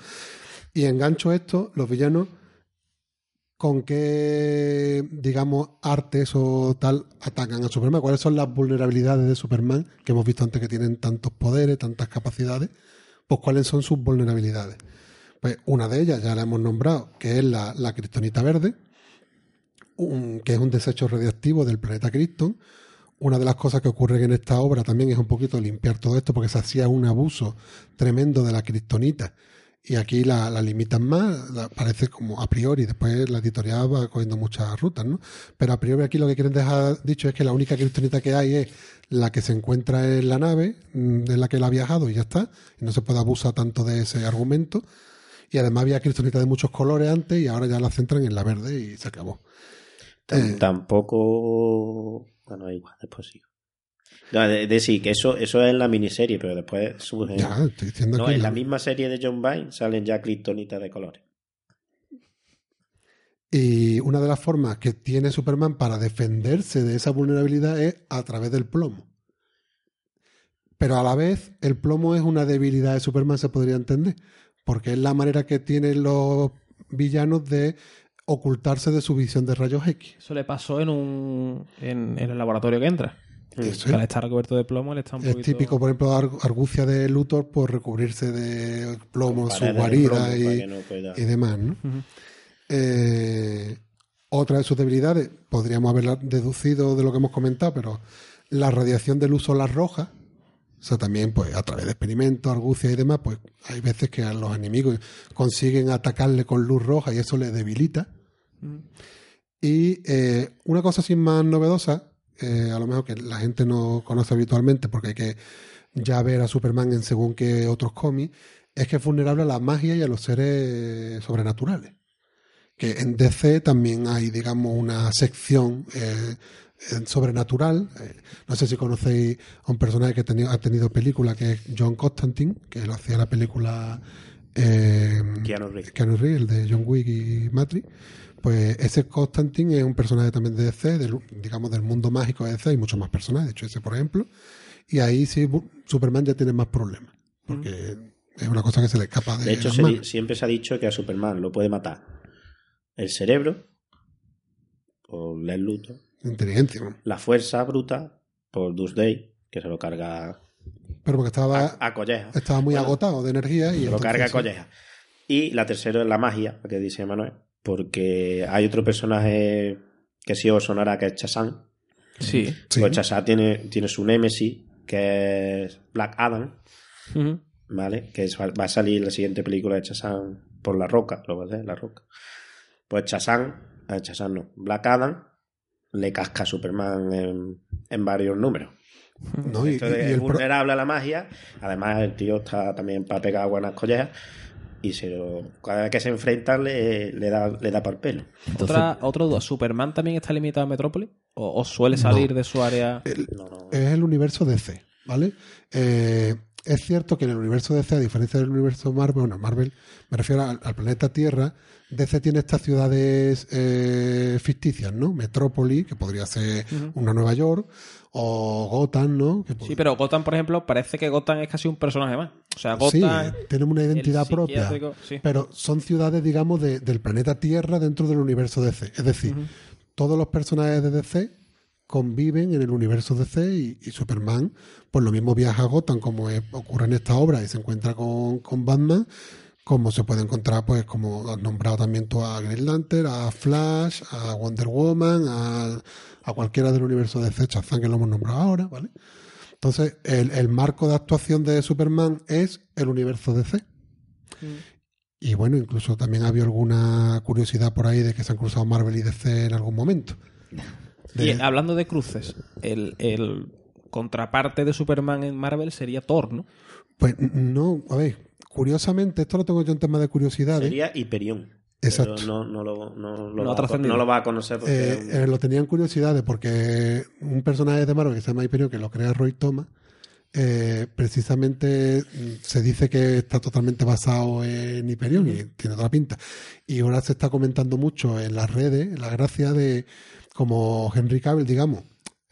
Y engancho esto, los villanos, con qué, digamos, artes o tal atacan a Superman, cuáles son las vulnerabilidades de Superman, que hemos visto antes que tienen tantos poderes, tantas capacidades, pues cuáles son sus vulnerabilidades. Pues una de ellas ya la hemos nombrado, que es la, la kriptonita verde, que es un desecho radiactivo del planeta Krypton. Una de las cosas que ocurren en esta obra también es un poquito limpiar todo esto, porque se hacía un abuso tremendo de la kriptonita. Y aquí la, la limitan más, la- parece como a priori, después la editorial va cogiendo muchas rutas, ¿no? Pero a priori aquí lo que quieren dejar dicho es que la única kriptonita que hay es la que se encuentra en la nave, mm, en la que él ha viajado y ya está, y no se puede abusar tanto de ese argumento. Y además había kriptonita de muchos colores antes y ahora ya la centran en la verde y se acabó. Eh. Tampoco. Bueno, igual, después sigo. No, de, de sí, que eso, eso es en la miniserie, pero después surge. Ya, estoy diciendo no, que en la- la misma serie de John Byrne salen ya criptonitas de colores. Y una de las formas que tiene Superman para defenderse de esa vulnerabilidad es a través del plomo. Pero a la vez, el plomo es una debilidad de Superman, se podría entender. Porque es la manera que tienen los villanos de ocultarse de su visión de rayos X. Eso le pasó en un en, en el laboratorio que entra. Es, al estar recubierto de plomo, él está un es poquito... típico, por ejemplo, Ar- Argucia de Luthor por recubrirse de plomo en su guarida y, no demás. Eh, otra de sus debilidades, podríamos haberla deducido de lo que hemos comentado, pero la radiación de luz solar roja, o sea, también pues a través de experimentos, argucia y demás, pues hay veces que a los enemigos consiguen atacarle con luz roja y eso les debilita. Y eh, una cosa así más novedosa, eh, a lo mejor que la gente no conoce habitualmente porque hay que ya ver a Superman en según qué otros cómics, es que es vulnerable a la magia y a los seres sobrenaturales que en DC también hay, digamos, una sección eh, sobrenatural. Eh, no sé si conocéis a un personaje que ha tenido, ha tenido película, que es John Constantine, que lo hacía la película eh, Keanu Reeves. Keanu Reeves, el de John Wick y Matrix. Pues ese Constantine es un personaje también de DC, del, digamos, del mundo mágico de DC, hay muchos más personajes, de hecho ese, por ejemplo. Y ahí sí Superman ya tiene más problemas, porque es una cosa que se le escapa de, De hecho, las se siempre se ha dicho que a Superman lo puede matar el cerebro, por Lex Luthor, Inteligencia, ¿no? la fuerza bruta, por Doomsday, que se lo carga pero porque estaba, a, a colleja. estaba muy Bueno, agotado de energía y Se lo carga a colleja. Y la tercera es la magia, que dice Manuel, porque hay otro personaje que sí os sonará, que es Chazán. Sí. Sí. Pues Chazán tiene, tiene su némesis, que es Black Adam. ¿vale? Que es- va a salir la siguiente película de Chazán por La Roca, lo va a hacer, La Roca. Pues Chazán, eh, Chazán no, Black Adam le casca a Superman en, en varios números. ¿no? Y, Entonces y- y es pro- vulnerable a la magia. Además, el tío está también para pegar buenas collejas. Y se lo- cada vez que se enfrentan le, le da, le da para el pelo. Entonces, Otra, otra duda, ¿Superman también está limitado a Metrópolis? ¿O, o suele salir de su área? el- No, no. es el universo DC. ¿vale? Eh, es cierto que en el universo DC, a diferencia del universo Marvel, bueno, Marvel, me refiero al, al planeta Tierra, DC tiene estas ciudades eh, ficticias, ¿no? Metrópoli, que podría ser una Nueva York, o Gotham, ¿no? Que Sí, pero Gotham, por ejemplo, parece que Gotham es casi un personaje más. O sea, Sí, Gotham. tienen una identidad propia. sí. Pero son ciudades, digamos, de- del planeta Tierra dentro del universo DC. Es decir, todos los personajes de DC conviven en el universo DC y, y Superman, pues lo mismo viaja a Gotham como es- ocurre en esta obra y se encuentra con, con Batman, como se puede encontrar, pues como has nombrado también tú a Green Lantern, a Flash, a Wonder Woman, a, a cualquiera del universo DC, Shazam, que lo hemos nombrado ahora, ¿vale? Entonces, el, el marco de actuación de Superman es el universo DC. Y bueno, incluso también había alguna curiosidad por ahí de que se han cruzado Marvel y DC en algún momento. Y eh, hablando de cruces, el, el contraparte de Superman en Marvel sería Thor, ¿no? Pues no, a ver, curiosamente, esto lo tengo yo en tema de curiosidades. Sería Hyperion. Exacto. Pero no, no, lo, no, lo No va a, trascendido. no lo va a conocer porque Eh, un- eh, lo tenían curiosidades porque un personaje de Marvel que se llama Hyperion, que lo crea Roy Thomas, eh, precisamente se dice que está totalmente basado en Hyperion y tiene toda la pinta. Y ahora se está comentando mucho en las redes la gracia de como Henry Cavill, digamos,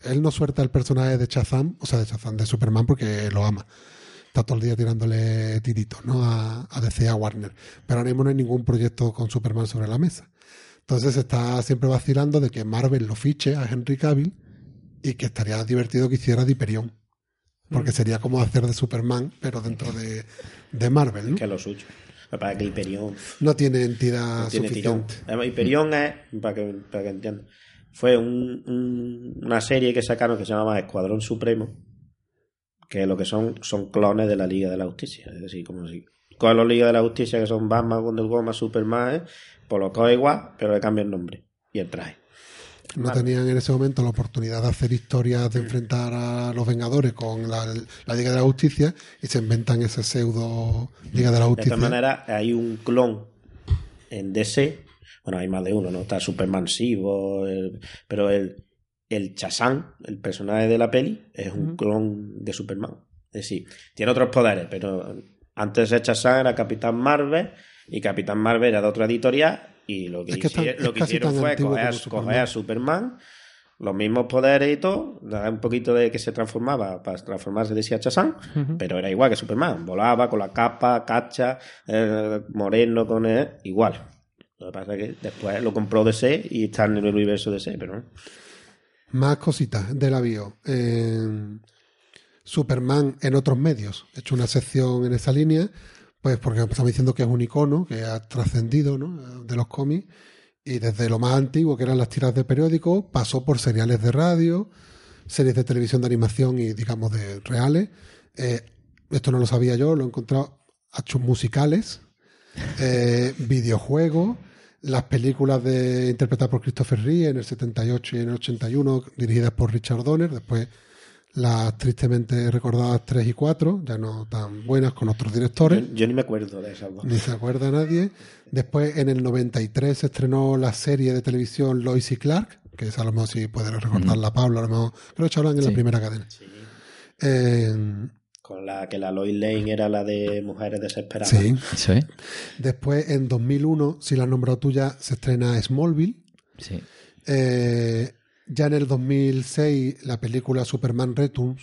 él no suelta el personaje de Shazam, o sea, de Shazam, de Superman, porque lo ama. Está todo el día tirándole tiritos, ¿no? A, a DC, a Warner. Pero ahora mismo no hay ningún proyecto con Superman sobre la mesa. Entonces se está siempre vacilando de que Marvel lo fiche a Henry Cavill y que estaría divertido que hiciera de Hyperion. Porque sería como hacer de Superman, pero dentro de, de Marvel, ¿no? que es lo suyo. Lo que Hyperion No tiene entidad no tiene suficiente. Además, Hyperion es, para que, para que entiendan, fue un- un- una serie que sacaron que se llamaba Escuadrón Supremo, que lo que son son clones de la Liga de la Justicia. Es decir, como si coges los Liga de la Justicia que son Batman, Wonder Woman, Superman, ¿eh? pues lo coges igual, pero le cambia el nombre y el traje. No tenían en ese momento la oportunidad de hacer historias de enfrentar a los Vengadores con la, la Liga de la Justicia y se inventan ese pseudo Liga de la De Justicia. esta manera, hay un clon en DC. Bueno, hay más de uno, ¿no? Está Superman Sivo, el- pero el, el Shazam, el personaje de la peli, es un clon de Superman. Es decir, tiene otros poderes, pero antes de Shazam era Capitán Marvel y Capitán Marvel era de otra editorial y lo que, Es que es tan- hici- lo que hicieron fue coger, a Superman, los mismos poderes y todo, un poquito de que se transformaba para transformarse decía Shazam, pero era igual que Superman, volaba con la capa, cacha, eh, moreno con él, igual. Lo que pasa es que después lo compró DC y está en el universo DC, pero no. Más cositas de la bio. Eh, Superman en otros medios. He hecho una sección en esa línea, pues porque estamos diciendo que es un icono que ha trascendido ¿no? de los cómics y desde lo más antiguo, que eran las tiras de periódico, pasó por seriales de radio, series de televisión de animación y, digamos, de reales. Eh, esto no lo sabía yo, lo he encontrado musicales, eh, videojuegos, las películas de interpretadas por Christopher Reeve en el 78 y en el 81, dirigidas por Richard Donner, después las tristemente recordadas 3 y 4, ya no tan buenas con otros directores Yo, yo ni me acuerdo de esas dos. ni se acuerda nadie. Después, en el 93, se estrenó la serie de televisión Lois y Clark, que es a lo mejor si puede recordarla Pablo, a lo mejor, creo que hablan en la Sí. primera cadena. Eh, Con la que la Lois Lane era la de Mujeres Desesperadas. sí. Es. Después, en 2001, si la has nombrado tú ya, se estrena Smallville. Sí. Eh, ya en el 2006, la película Superman Returns,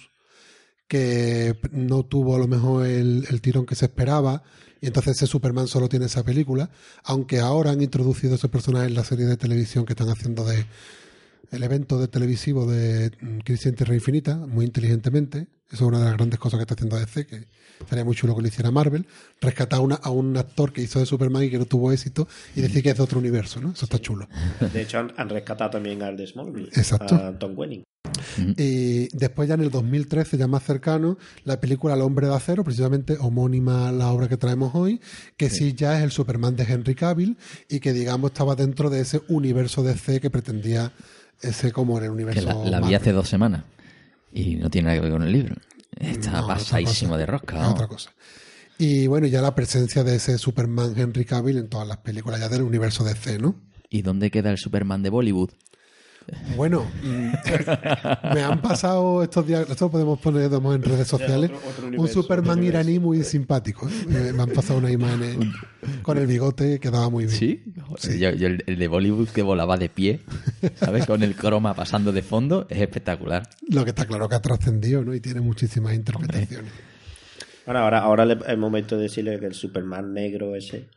que no tuvo a lo mejor el, el tirón que se esperaba, y entonces ese Superman solo tiene esa película, aunque ahora han introducido ese personaje en la serie de televisión que están haciendo de el evento de televisivo de mm, Crisis en Tierra Infinita, muy inteligentemente. Eso es una de las grandes cosas que está haciendo DC, que estaría muy chulo que lo hiciera Marvel. Rescatar a, una- a un actor que hizo de Superman y que no tuvo éxito y decir que es de otro universo, ¿no? Eso está chulo. De hecho, han, han rescatado también al de Smallville. Exacto. A Tom Welling. Y después ya en el 2013, ya más cercano, la película El hombre de acero, precisamente homónima a la obra que traemos hoy, que sí. ya es el Superman de Henry Cavill y que digamos estaba dentro de ese universo DC que pretendía ese como en el Que universo la, la vi hace dos semanas. Y no tiene nada que ver con el libro. Está No, pasadísimo de rosca. Vamos. otra cosa. Y bueno, ya la presencia de ese Superman Henry Cavill en todas las películas ya del universo DC, ¿no? ¿Y dónde queda el Superman de Bollywood? Bueno, me han pasado estos días, esto lo podemos poner digamos, en redes sociales, otro- otro un Superman iraní muy simpático. ¿eh? Me, han pasado unas imágenes con el bigote que daba muy bien. ¿Sí? Yo, yo el, el de Bollywood que volaba de pie, ¿sabes? Con el croma pasando de fondo, es espectacular. Lo que está claro que ha trascendido ¿no? y tiene muchísimas interpretaciones. Bueno, ahora, ahora le- es el momento de decirle que el Superman negro ese,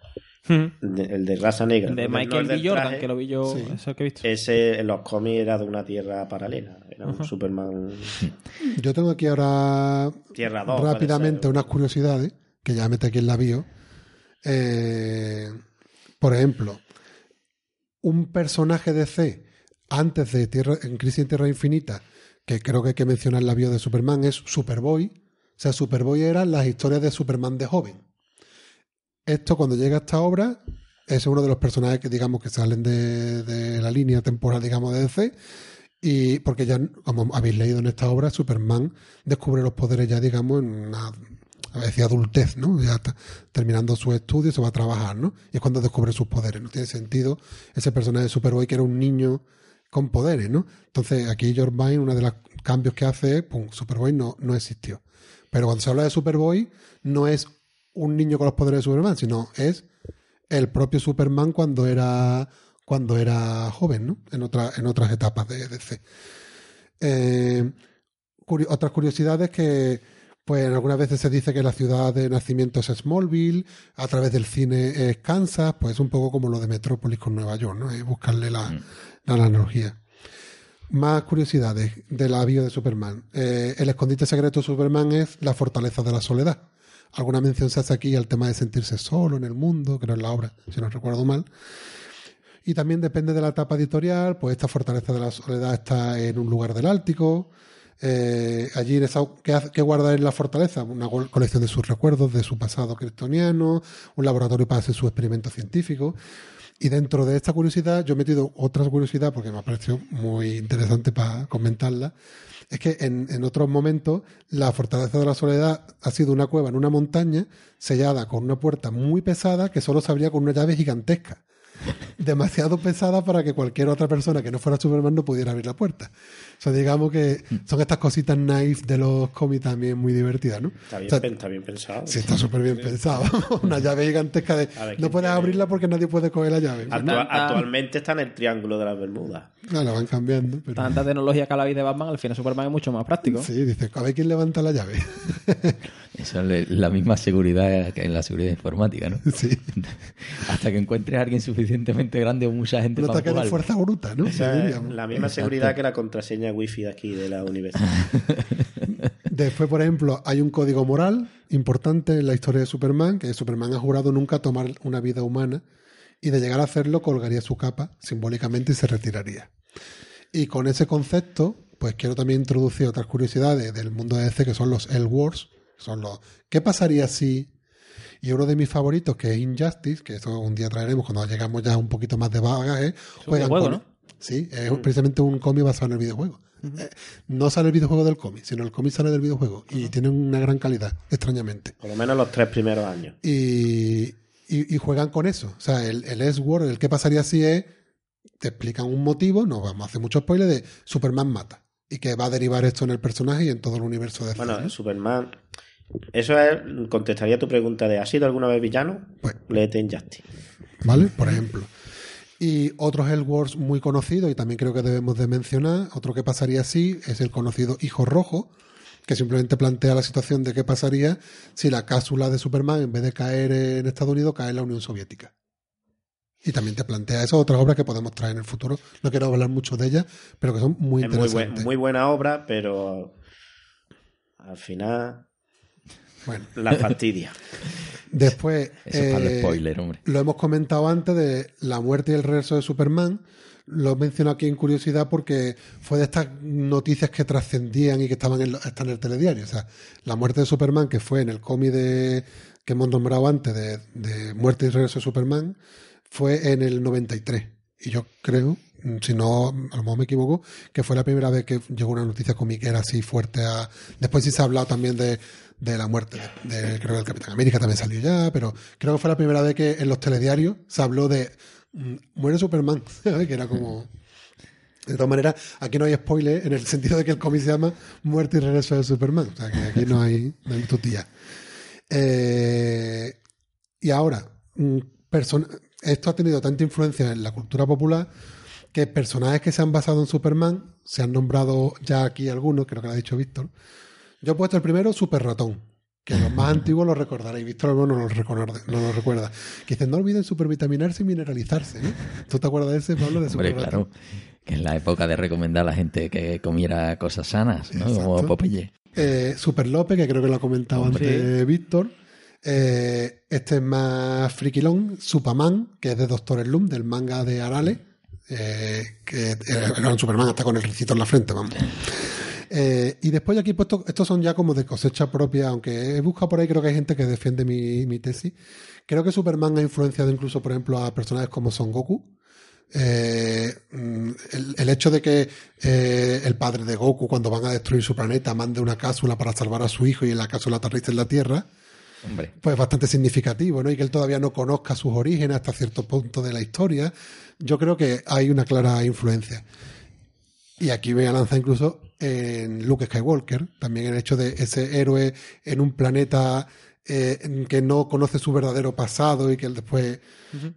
de- el de raza negra, de Michael B. Jordan, traje, que lo vi yo, Sí. eso que he visto. ese en los cómics era de una tierra paralela. Era un Superman Yo tengo aquí ahora Tierra 2. puede rápidamente unas curiosidades que ya mete aquí en la bio. Eh, por ejemplo, un personaje de C antes de Tierra, en Crisis en Tierra Infinita, que creo que hay que mencionar en la bio de Superman, es Superboy. O sea, Superboy eran las historias de Superman de joven. Esto, cuando llega a esta obra, es uno de los personajes que, digamos, que salen de, la línea temporal, digamos, de DC. Y porque ya, como habéis leído en esta obra, Superman descubre los poderes ya, digamos, en una a decía adultez, ¿no? Ya está terminando su estudio, se va a trabajar, ¿no? Y es cuando descubre sus poderes. No tiene sentido ese personaje de Superboy que era un niño con poderes, ¿no? Entonces, aquí George Vine, uno de los cambios que hace es, pum, Superboy no, no existió. Pero cuando se habla de Superboy, no es un niño con los poderes de Superman, sino es el propio Superman cuando era cuando era joven, ¿no? En, otra, en otras etapas de DC. Eh, curi- otras curiosidades que, pues algunas veces se dice que la ciudad de nacimiento es Smallville, a través del cine es Kansas, pues es un poco como lo de Metrópolis con Nueva York, ¿no? Es buscarle la, la analogía. Más curiosidades de la bio de Superman. Eh, el escondite secreto de Superman es la fortaleza de la soledad. Alguna mención se hace aquí al tema de sentirse solo en el mundo, creo en la obra, si no recuerdo mal. Y también depende de la etapa editorial, pues esta fortaleza de la soledad está en un lugar del Ártico. Eh, allí, en esa, ¿qué, guarda en la fortaleza? Una colección de sus recuerdos, de su pasado kryptoniano, un laboratorio para hacer sus experimentos científicos. Y dentro de esta curiosidad, yo he metido otra curiosidad porque me ha parecido muy interesante para comentarla. Es que en, otros momentos la fortaleza de la soledad ha sido una cueva en una montaña sellada con una puerta muy pesada que solo se abría con una llave gigantesca. Demasiado pesada para que cualquier otra persona que no fuera Superman no pudiera abrir la puerta. O sea, digamos que son estas cositas naif de los cómics también muy divertidas, ¿no? Está bien, O sea, está bien pensado. Sí, está súper bien pensado. Una llave gigantesca de... Ver, No ¿quién puedes tiene? abrirla porque nadie puede coger la llave. Actualmente está en el Triángulo de las Bermudas. No, la van cambiando. Pero... Tanta tecnología que habláis de Batman, al final Superman es mucho más práctico. Sí, dice, a ver quién levanta la llave. Eso es la misma seguridad que en la seguridad informática, ¿no? sí. Hasta que encuentres a alguien suficientemente grande o mucha gente Un para ataque de empujarlo. fuerza bruta, ¿no? O sea, diríamos. la misma seguridad que la contraseña wifi de aquí de la universidad. Después, por ejemplo, hay un código moral importante en la historia de Superman, que Superman ha jurado nunca tomar una vida humana y de llegar a hacerlo colgaría su capa simbólicamente y se retiraría. Y con ese concepto, pues quiero también introducir otras curiosidades del mundo de DC que son los L-Wars, son los ¿qué pasaría si? Y uno de mis favoritos, que es Injustice, que eso un día traeremos cuando llegamos ya un poquito más de bagaje, juegan videojuego, con- ¿no? Sí, es precisamente un cómic basado en el videojuego. Eh, no sale el videojuego del cómic, sino el cómic sale del videojuego. Y tiene una gran calidad, extrañamente. Por lo menos los tres primeros años. Y, y- y juegan con eso. O sea, el, el S-Word, el que pasaría si es, te explican un motivo, no vamos a hacer mucho spoiler, de Superman mata. Y que va a derivar esto en el personaje y en todo el universo de Bueno. Superman. Eso es, contestaría tu pregunta de ¿has sido alguna vez villano? Pues- Léete Injustice. ¿Vale? Por ejemplo. Y otros Hellworlds muy conocidos, y también creo que debemos de mencionar, otro que pasaría así, es el conocido Hijo Rojo, que simplemente plantea la situación de qué pasaría si la cápsula de Superman, en vez de caer en Estados Unidos, cae en la Unión Soviética. Y también te plantea eso, otras obras que podemos traer en el futuro. No quiero hablar mucho de ellas, pero que son muy Es muy, buen- interesantes. muy buena obra, pero al final Bueno, la fastidia. después... Eso es para el eh, spoiler, hombre. Lo hemos comentado antes de la muerte y el regreso de Superman. Lo menciono aquí en curiosidad porque fue de estas noticias que trascendían y que estaban en, lo- están en el telediario. O sea, la muerte de Superman, que fue en el cómic de, que hemos nombrado antes, de, de Muerte y regreso de Superman, fue en el 93. Y yo creo, si no, a lo mejor me equivoco, que fue la primera vez que llegó una noticia comiquera así fuerte a... Después sí se ha hablado también de, de la muerte de, creo que el Capitán América también salió ya, pero creo que fue la primera vez que en los telediarios se habló de mm, muere Superman, que era como... De todas maneras, aquí no hay spoiler en el sentido de que el cómic se llama Muerte y Regreso de Superman. O sea, que aquí no hay, no hay tutía. Eh, y ahora, mm, esto ha tenido tanta influencia en la cultura popular que personajes que se han basado en Superman, se han nombrado ya aquí algunos, creo que lo ha dicho Víctor. Yo he puesto el primero, Super Ratón, que los más antiguos lo recordaréis. Víctor no lo recuerda. No lo recuerda. Que dicen, no olviden supervitaminarse y mineralizarse. ¿no? ¿Tú te acuerdas de ese, Pablo? De Hombre, Super Ratón? claro. Que es la época de recomendar a la gente que comiera cosas sanas, ¿no? Exacto. Como Popeye. Eh, Super López, que creo que lo ha comentado antes Víctor. Eh, este es más friquilón. Superman, que es de Doctor Slum, del manga de Arale. eh, que era un Superman hasta con el ricito en la frente, vamos. Eh, y después aquí he puesto, estos son ya como de cosecha propia, aunque he buscado por ahí, creo que hay gente que defiende mi, mi tesis. Creo que Superman ha influenciado incluso, por ejemplo, a personajes como Son Goku. Eh, mm, el, el hecho de que eh, el padre de Goku, cuando van a destruir su planeta, mande una cápsula para salvar a su hijo y en la cápsula aterriza en la Tierra, Hombre, pues bastante significativo, ¿no? Y que él todavía no conozca sus orígenes hasta cierto punto de la historia. Yo creo que hay una clara influencia. Y aquí voy a lanzar incluso en Luke Skywalker, también el hecho de ese héroe en un planeta eh, en que no conoce su verdadero pasado y que él después,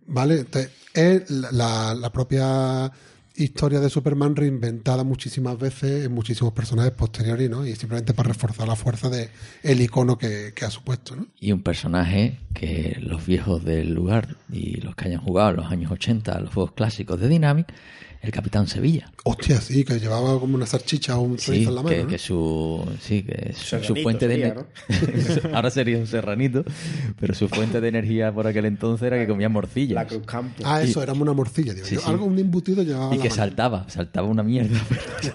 ¿vale? Entonces, es la propia historia de Superman reinventada muchísimas veces en muchísimos personajes posteriores, ¿no? Y simplemente para reforzar la fuerza de el icono que, que ha supuesto, ¿no? y un personaje que los viejos del lugar y los que hayan jugado en los años 80 los juegos clásicos de Dynamic, el Capitán Sevilla. Hostia, sí, que llevaba como una salchicha o un Sí, chorizo en la mano. que, ¿no? que su, sí, que su, fuente de sería, ener- ahora sería un serranito, pero su fuente de energía por aquel entonces era que comía morcillas La Cruz Campo. Ah, eso, era una morcilla, digo Sí, yo. sí. Algo, un embutido llevaba y la que mano. saltaba, saltaba una mierda.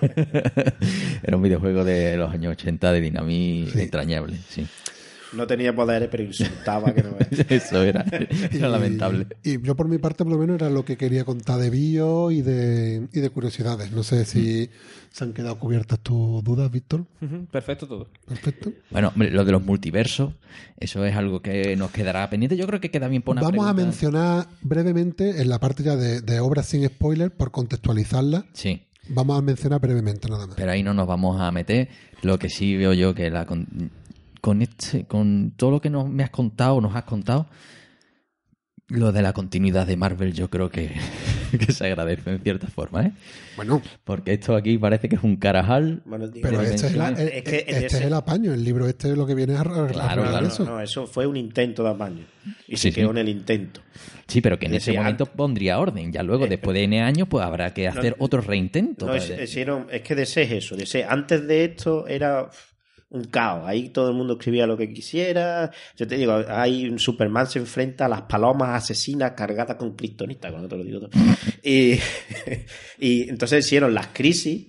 era un videojuego de los años 80 de Dynamic Sí. entrañable, sí. No tenía poderes, pero insultaba que no. Eso era, Y- era lamentable. Y yo por mi parte, por lo menos, era lo que quería contar de bio y de, y de curiosidades. No sé si se han quedado cubiertas tus dudas, Víctor. Perfecto todo. Perfecto. Bueno, hombre, lo de los multiversos, eso es algo que nos quedará pendiente. Yo creo que queda bien poner Vamos a mencionar brevemente en la parte ya de, de obras sin spoiler, por contextualizarla. Sí, Vamos a mencionar brevemente nada más. pero ahí no nos vamos a meter. Lo que sí veo yo que la con, este, con todo lo que nos, me has contado, nos has contado, lo de la continuidad de Marvel yo creo que, que se agradece en cierta forma, ¿eh? Bueno, Porque esto aquí parece que es un carajal. Bueno, pero este es, la- eh, Es que este ese- es el apaño. El libro este lo que viene es a arreglar Claro, claro. eso. no, eso fue un intento de apaño. Y Sí, se quedó sí. en el intento. Sí, pero que en ese momento pondría orden. Ya luego, Eh, después de N años, pues habrá que hacer no, otro reintento. No, es, es- es que DC es eso. DC, antes de esto era un caos. Ahí todo el mundo escribía lo que quisiera. Yo te digo, hay un Superman se enfrenta a las palomas asesinas cargadas con kriptonita, cuando te lo digo todo. Y, y entonces hicieron las crisis,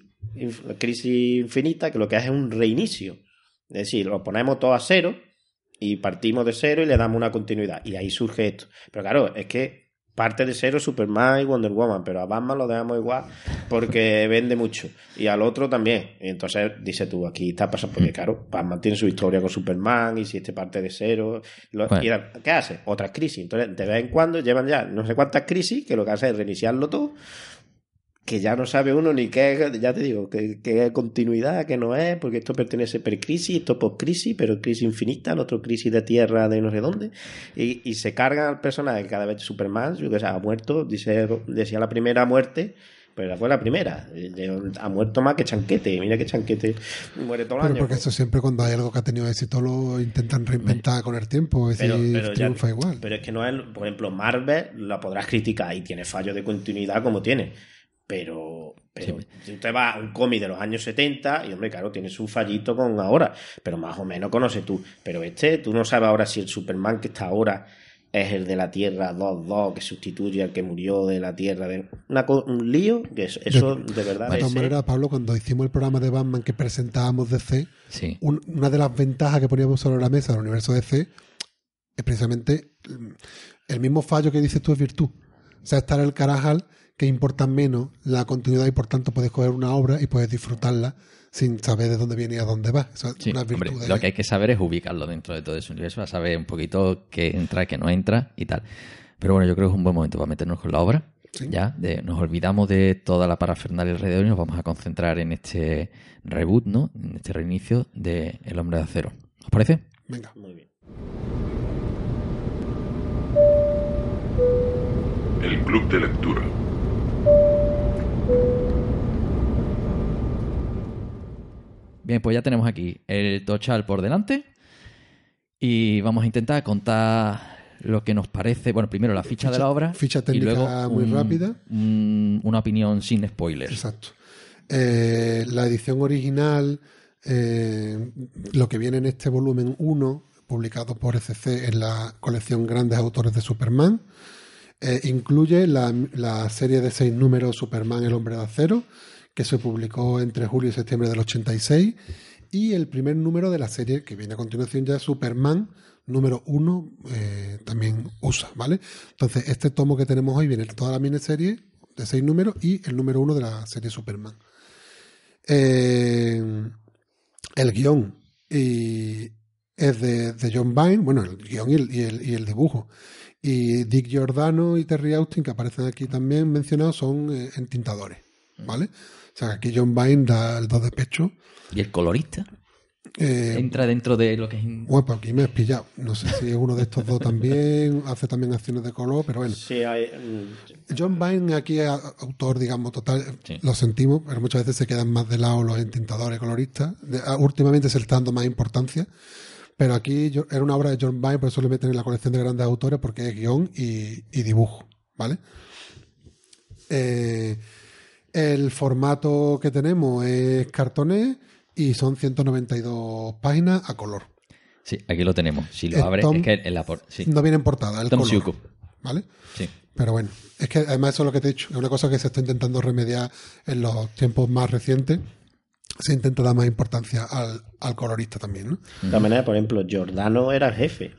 la crisis infinita, que lo que hace es un reinicio. Es decir, lo ponemos todo a cero y partimos de cero y le damos una continuidad. Y ahí surge esto. Pero claro, es que parte de cero Superman y Wonder Woman, pero a Batman lo dejamos igual porque vende mucho. Y al otro también. Y entonces dice tú, aquí está pasando, porque claro, Batman tiene su historia con Superman y si este parte de cero. lo- Bueno. y era- ¿Qué hace? Otras crisis. Entonces, de vez en cuando llevan ya no sé cuántas crisis, que lo que hace es reiniciarlo todo que ya no sabe uno ni qué, ya te digo, qué, qué continuidad, qué no es, porque esto pertenece pre-crisis, esto post-crisis, pero crisis infinita, el otro crisis de tierra de no sé dónde, y, y se carga al personaje cada vez Superman, yo que sé, ha muerto, dice, decía la primera muerte, pero fue la primera, ha muerto más que Chanquete, mira que Chanquete muere todo el Pero año. porque eso siempre cuando hay algo que ha tenido éxito lo intentan reinventar con el tiempo, es Pero, decir, pero ya- triunfa igual. pero es que no es, por ejemplo, Marvel la podrás criticar y tiene fallos de continuidad como tiene. Pero, pero si usted va a un cómic de los años 70 y, hombre, claro, tiene su fallito con ahora, pero más o menos conoces tú. Pero este, tú no sabes ahora si el Superman que está ahora es el de la Tierra 2-2 que sustituye al que murió de la Tierra. De... Una un lío que eso, eso de verdad de todas maneras, Pablo, cuando hicimos el programa de Batman que presentábamos DC, Sí. un- una de las ventajas que poníamos sobre la mesa del universo DC es precisamente el mismo fallo que dices tú es virtud. O sea, estar el carajal que importa menos la continuidad y por tanto puedes coger una obra y puedes disfrutarla sin saber de dónde viene y a dónde va. Eso es Sí, una hombre, lo que hay que saber es ubicarlo dentro de todo ese universo, a saber un poquito qué entra, qué no entra y tal. Pero bueno, yo creo que es un buen momento para meternos con la obra. Ya, de- nos olvidamos de toda la parafernalia alrededor y nos vamos a concentrar en este reboot, ¿no? En este reinicio de El Hombre de Acero. ¿Os parece? Venga. Muy bien. El Club de Lectura. Bien, pues ya tenemos aquí el Tochal por delante y vamos a intentar contar lo que nos parece, bueno, primero la ficha, de la obra ficha y técnica luego muy un- rápida. un- una opinión sin spoilers. Exacto. Eh, la edición original, eh, lo que viene en este volumen 1, publicado por ECC en la colección Grandes Autores de Superman, eh, incluye la, la serie de seis números Superman, el hombre de acero, que se publicó entre julio y septiembre del 86, y el primer número de la serie que viene a continuación ya, Superman, número 1, eh, también USA, ¿vale? Entonces, este tomo que tenemos hoy viene toda la miniserie de seis números y el número 1 de la serie Superman. Eh, el guion y es de, John Byrne, bueno, el guion y el, y el- dibujo. Y Dick Giordano y Terry Austin, que aparecen aquí también mencionados, son eh, entintadores, ¿vale? Sea, que aquí John Byrne da el dos de pecho. ¿Y el colorista? Eh, Entra dentro de lo que es... bueno, pues aquí me has pillado. No sé si es uno de estos dos también, hace también acciones de color, pero bueno. Sí, hay, mm, John Byrne aquí es autor, digamos, total, Sí. lo sentimos, pero muchas veces se quedan más de lado los entintadores coloristas. De- ah, últimamente se le está dando más importancia, pero aquí yo- era una obra de John Byrne, por eso le meten en la colección de grandes autores, porque es guion y, y dibujo, ¿vale? Eh, el formato que tenemos es cartoné y son 192 páginas a color. Sí, aquí lo tenemos. Si lo Es abres, Tom- es que en la por... Sí, No viene en portada, el Tom color, Siuko. ¿vale? Sí. Pero bueno, es que además eso es lo que te he dicho, es una cosa que se está intentando remediar en los tiempos más recientes. Se intenta dar más importancia al, al colorista también, ¿no? de todas maneras, por ejemplo, Giordano era el jefe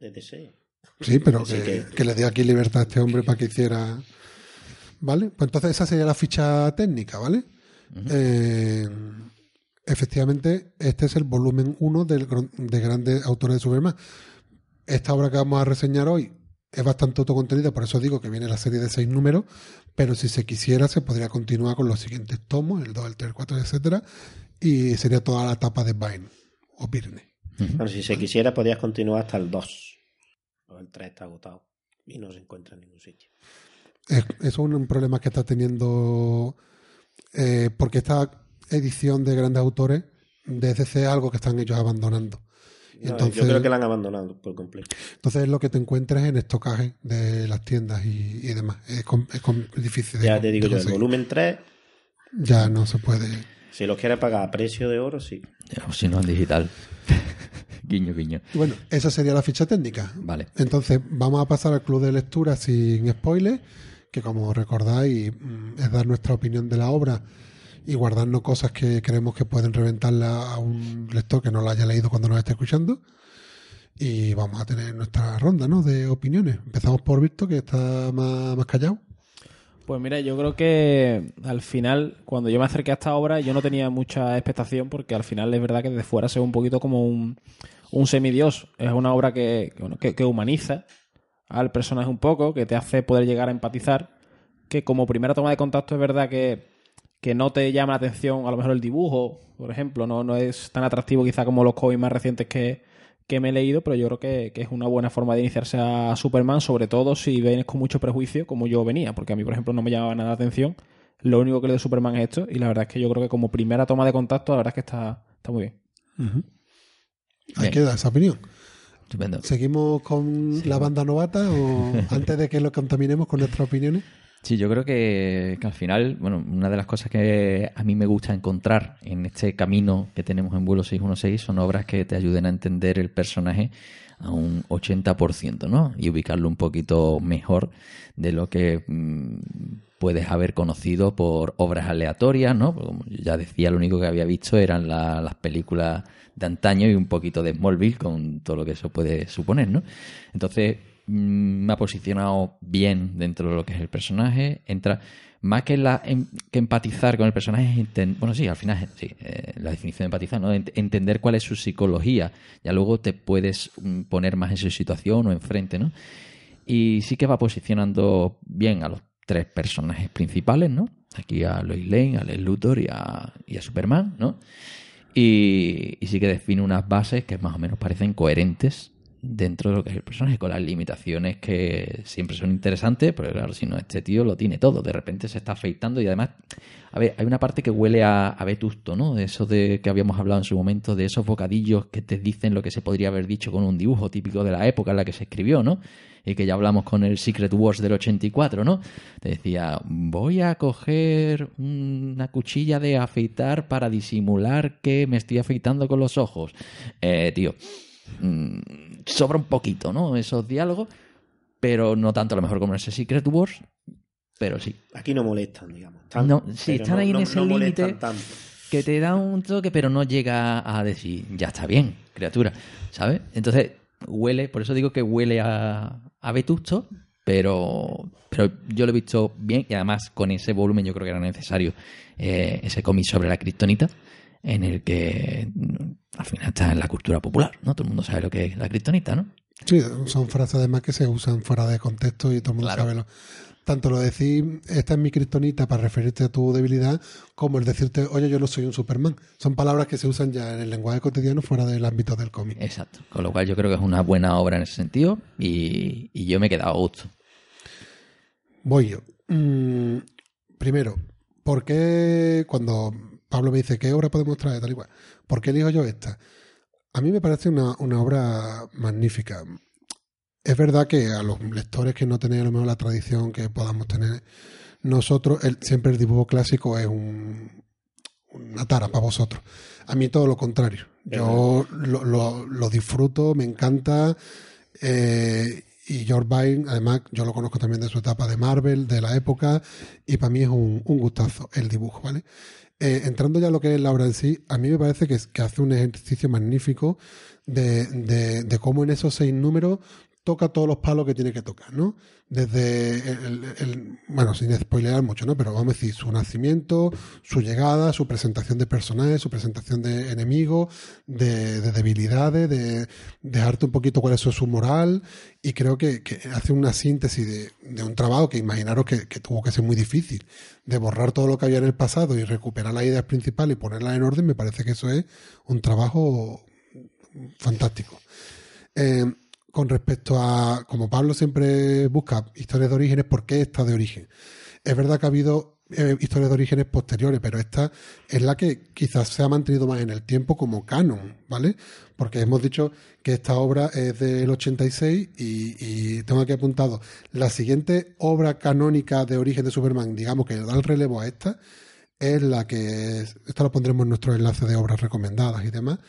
de DC. Sí, pero que- que le dio aquí libertad a este hombre para que hiciera. ¿Vale? Pues entonces esa sería la ficha técnica, ¿vale? Eh, efectivamente, este es el volumen 1 del, gr- de grandes autores de Superman. Esta obra que vamos a reseñar hoy es bastante autocontenida, por eso digo que viene la serie de seis números, pero si se quisiera se podría continuar con los siguientes tomos, el 2, el 3, el 4, etcétera, y sería toda la etapa de Vine o Birne. Bueno, si se quisiera, podías continuar hasta el 2. O el 3 está agotado y no se encuentra en ningún sitio. Es- Eso es un problema que está teniendo eh, porque esta edición de grandes autores de DC es algo que están ellos abandonando. No, Entonces- yo creo que la han abandonado por completo. Entonces es lo que te encuentras en estocaje de las tiendas y, y demás. Es, com- es com- es difícil de Ya te digo de yo, el volumen 3, Ya no se puede. si lo quieres pagar a precio de oro, sí. O si no, en digital. guiño, guiño. Bueno, esa sería la ficha técnica. Vale. Entonces vamos a pasar al club de lectura sin spoilers, que como recordáis mm, es dar nuestra opinión de la obra y guardarnos cosas que creemos que pueden reventarla a un lector que no la haya leído cuando nos esté escuchando. Y vamos a tener nuestra ronda ¿no? de opiniones. Empezamos por Víctor, que está más, callado. Pues mira, yo creo que al final, cuando yo me acerqué a esta obra, yo no tenía mucha expectación porque al final es verdad que desde fuera se ve un poquito como un, un semidios. Es una obra que, que humaniza al personaje un poco, que te hace poder llegar a empatizar, que como primera toma de contacto es verdad que, que no te llama la atención a lo mejor el dibujo, por ejemplo, no, no es tan atractivo quizá como los cómics más recientes que, que me he leído, pero yo creo que, que es una buena forma de iniciarse a Superman, sobre todo si vienes con mucho prejuicio, como yo venía, porque a mí, por ejemplo, no me llamaba nada la atención. Lo único que leo de Superman es esto, y la verdad es que yo creo que como primera toma de contacto, la verdad es que está, está muy bien. Ahí Bien. queda esa opinión. Estupendo. ¿Seguimos con la banda novata o antes de que lo contaminemos con nuestras opiniones? Sí, yo creo que, que al final, bueno, una de las cosas que a mí me gusta encontrar en este camino que tenemos en vuelo 616 son obras que te ayuden a entender el personaje a un 80%, ¿no? Y ubicarlo un poquito mejor de lo que mm, puedes haber conocido por obras aleatorias, ¿no? Porque como ya decía, lo único que había visto eran la- las películas de antaño y un poquito de Smallville con todo lo que eso puede suponer, ¿no? Entonces, mm, me ha posicionado bien dentro de lo que es el personaje. Entra más que la em- que empatizar con el personaje, es bueno, sí, al final sí, eh, la definición de empatizar, ¿no? Ent- entender cuál es su psicología. Ya luego te puedes mm, poner más en su situación o enfrente, ¿no? Y sí que va posicionando bien a los tres personajes principales, ¿no? Aquí a Lois Lane, a Lex Luthor y a, y a Superman, ¿no? Y, sí que define unas bases que más o menos parecen coherentes dentro de lo que es el personaje, con las limitaciones que siempre son interesantes, pero claro, si no, este tío lo tiene todo, de repente se está afeitando y además, a ver, hay una parte que huele a, a vetusto, ¿no? De eso de que habíamos hablado en su momento, de esos bocadillos que te dicen lo que se podría haber dicho con un dibujo típico de la época en la que se escribió, ¿no? Y que ya hablamos con el Secret Wars del 84, ¿no? Te decía, voy a coger una cuchilla de afeitar para disimular que me estoy afeitando con los ojos. Eh, tío, mm, sobra un poquito, ¿no? Esos diálogos, pero no tanto a lo mejor como en ese Secret Wars, pero sí. Aquí no molestan, digamos. No, sí, están no- ahí en ese límite. Que te da un toque, pero no llega a decir, ya está bien, criatura, ¿sabes? Entonces, huele, por eso digo que huele a, a vetusto, pero, pero yo lo he visto bien y además con ese volumen yo creo que era necesario eh, ese cómic sobre la kriptonita, en el que mm, al final está en la cultura popular, ¿no? Todo el mundo sabe lo que es la kriptonita, ¿no? Sí, son frases además que se usan fuera de contexto y todo el mundo Claro. sabe lo. Tanto lo de decir, esta es mi kriptonita para referirte a tu debilidad, como el decirte, oye, yo no soy un Superman. Son palabras que se usan ya en el lenguaje cotidiano fuera del ámbito del cómic. Exacto. Con lo cual yo creo que es una buena obra en ese sentido y, y yo me he quedado a gusto. Voy yo. Mm, primero, ¿por qué cuando Pablo me dice qué obra podemos traer tal y cual? ¿Por qué elijo yo esta? A mí me parece una, una obra magnífica. Es verdad que a los lectores que no tenéis a lo mejor la tradición que podamos tener nosotros, el- siempre el dibujo clásico es un, una tara para vosotros. A mí todo lo contrario. Yo lo, lo- lo disfruto, me encanta. eh, y George Byrne, además, yo lo conozco también de su etapa de Marvel, de la época, y para mí es un, un gustazo el dibujo, ¿vale? Eh, entrando ya a lo que es la obra en sí, a mí me parece que, hace un ejercicio magnífico de, de, de cómo en esos seis números toca todos los palos que tiene que tocar, ¿no? Desde el, bueno, sin spoilear mucho, ¿no? Pero vamos a decir, su nacimiento, su llegada, su presentación de personajes, su presentación de enemigos, de, de debilidades, de dejarte un poquito cuál es su moral, y creo que, hace una síntesis de, un trabajo que imaginaros que, que tuvo que ser muy difícil, de borrar todo lo que había en el pasado y recuperar las ideas principales y ponerlas en orden, me parece que eso es un trabajo fantástico. Eh, con respecto a, como Pablo siempre busca historias de orígenes, ¿por qué esta de origen? Es verdad que ha habido eh, historias de orígenes posteriores, pero esta es la que quizás se ha mantenido más en el tiempo como canon, ¿vale? Porque hemos dicho que esta obra es del 86 y, tengo aquí apuntado la siguiente obra canónica de origen de Superman, digamos que da el relevo a esta, es la que, esto lo pondremos en nuestro enlace de obras recomendadas y demás,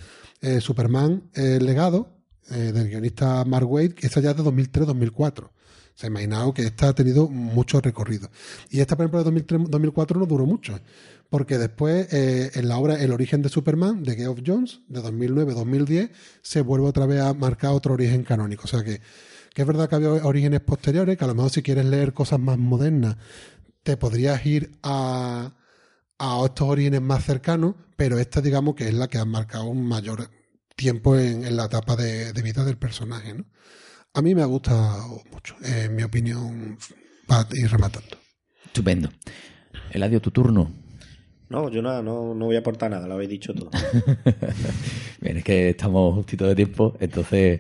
eh, Superman, el legado eh, del guionista Mark Waid, que esa ya es de 2003-2004. Se ha imaginado que esta ha tenido mucho recorrido. Y esta, por ejemplo, de 2003-2004 no duró mucho, porque después, eh, en la obra El origen de Superman, de Geoff Jones, de 2009-2010, se vuelve otra vez a marcar otro origen canónico. O sea que, que es verdad que había orígenes posteriores, que a lo mejor si quieres leer cosas más modernas, te podrías ir a, a estos orígenes más cercanos, pero esta digamos que es la que ha marcado un mayor tiempo en, en la etapa de, de vida del personaje. ¿no? A mí me ha gustado mucho, en mi opinión, para ir rematando. Estupendo. Eladio, tu turno. No, yo nada, no, no voy a aportar nada, lo habéis dicho todo. Bien, es que estamos justito de tiempo, entonces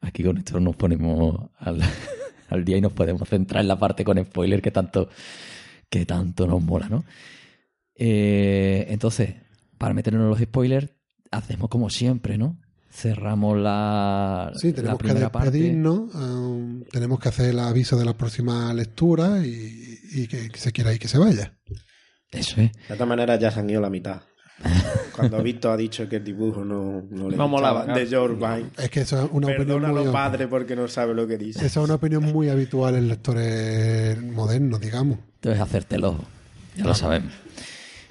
aquí con esto nos ponemos al, al día y nos podemos centrar en la parte con spoiler que tanto, que tanto nos mola, ¿no? Eh, entonces, para meternos en los spoilers, hacemos como siempre, ¿no? Cerramos la, Sí, la tenemos que primera parte. despedirnos, um, tenemos que hacer el aviso de la próxima lectura y, y que, que se quiera y que se vaya. Eso es. De todas maneras, ya se han ido la mitad. Cuando Víctor ha dicho que el dibujo no, no le No molaba, de George Vine. Es que eso es una opinión muy, padre, porque no sabe lo que dice. esa es una opinión muy habitual en lectores modernos, digamos. Entonces, hacértelo. Ya lo sabemos.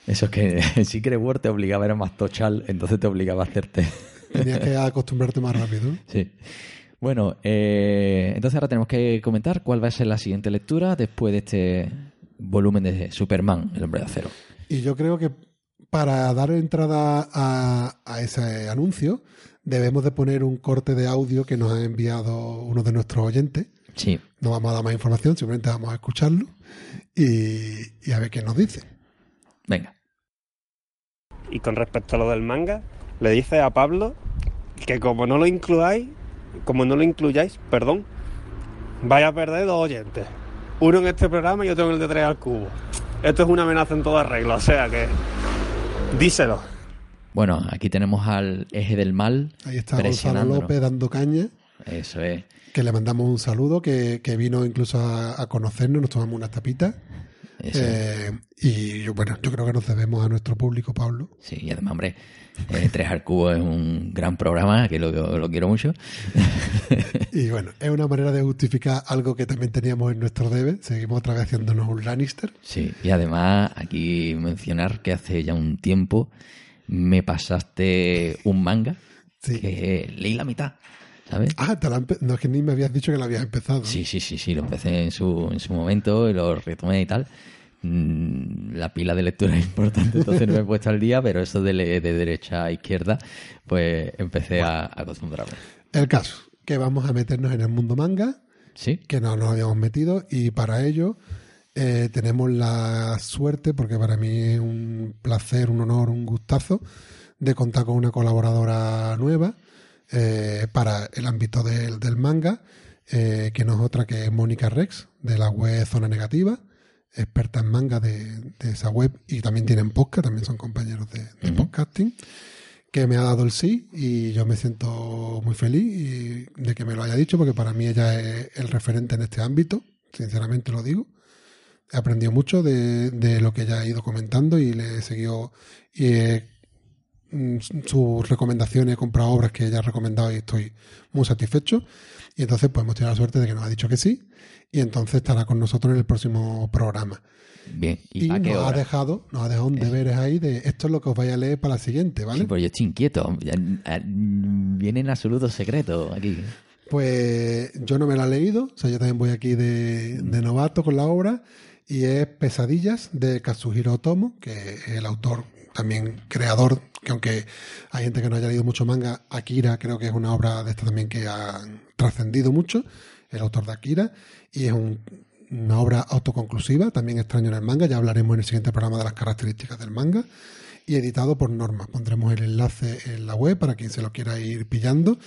Eso es que en Secret Word te obligaba a ir más tochal, entonces te obligaba a hacerte. Tenías que acostumbrarte más rápido. Sí. Bueno, eh, entonces ahora tenemos que comentar cuál va a ser la siguiente lectura después de este volumen de Superman, el hombre de acero. Y yo creo que para dar entrada a, a ese anuncio, debemos de poner un corte de audio que nos ha enviado uno de nuestros oyentes, Sí. No vamos a dar más información, simplemente vamos a escucharlo y, y a ver qué nos dice. Venga. Y con respecto a lo del manga, le dice a Pablo que como no lo incluyáis, como no lo incluyáis, perdón, vaya a perder dos oyentes. Uno en este programa y otro en el de 3 al cubo. Esto es una amenaza en toda regla, o sea que díselo. Bueno, aquí tenemos al eje del mal. Ahí está Gonzalo. López dando caña, Eso es. que le mandamos un saludo, que, que vino incluso a, a conocernos, nos tomamos unas tapitas. Eh, y yo, bueno, yo creo que nos debemos a nuestro público, Pablo. Sí, y además, hombre, eh, Tres al Cubo es un gran programa, que lo, lo quiero mucho. Y bueno, es una manera de justificar algo que también teníamos en nuestro debe. Seguimos otra vez haciéndonos un Lannister. Sí, y además aquí mencionar que hace ya un tiempo me pasaste un manga Sí. que leí la mitad, ¿sabes? Ah, te la no es que ni me habías dicho que la habías empezado. Sí, sí, sí, sí, lo empecé en su, en su momento y lo retomé y tal. Mm, La pila de lectura es importante, entonces no me he puesto al día, pero eso de, de derecha a izquierda, pues empecé a, a acostumbrarme. El caso, que vamos a meternos en el mundo manga, ¿Sí? que no nos habíamos metido, y para ello eh, tenemos la suerte, porque para mí es un placer, un honor, un gustazo, de contar con una colaboradora nueva eh, para el ámbito del, del manga, eh, que no es otra que Mónica Rex, de la web Zona Negativa, experta en manga de, de esa web, y también tienen podcast, también son compañeros de, podcasting que me ha dado el sí y yo me siento muy feliz y de que me lo haya dicho porque para mí ella es el referente en este ámbito, sinceramente lo digo. He aprendido mucho de, de lo que ella ha ido comentando y le he seguido y he, sus recomendaciones, he comprado obras que ella ha recomendado y estoy muy satisfecho. Y entonces pues hemos tenido la suerte de que nos ha dicho que sí y entonces estará con nosotros en el próximo programa. Bien. ¿Y, Y, nos ha dejado, nos ha dejado un deberes ahí de esto es lo que os vais a leer para la siguiente, ¿vale? Sí, pues yo estoy inquieto. Ya, ah, Viene en absoluto secreto aquí. Pues yo no me la he leído, o sea, yo también voy aquí de, de novato con la obra, y es Pesadillas de Kazuhiro Otomo, que es el autor, también creador, que aunque hay gente que no haya leído mucho manga, Akira creo que es una obra de esta también que ha trascendido mucho, el autor de Akira, y es un- una obra autoconclusiva, también extraño en el manga, ya hablaremos en el siguiente programa de las características del manga, y editado por Norma. Pondremos el enlace en la web para quien se lo quiera ir pillando,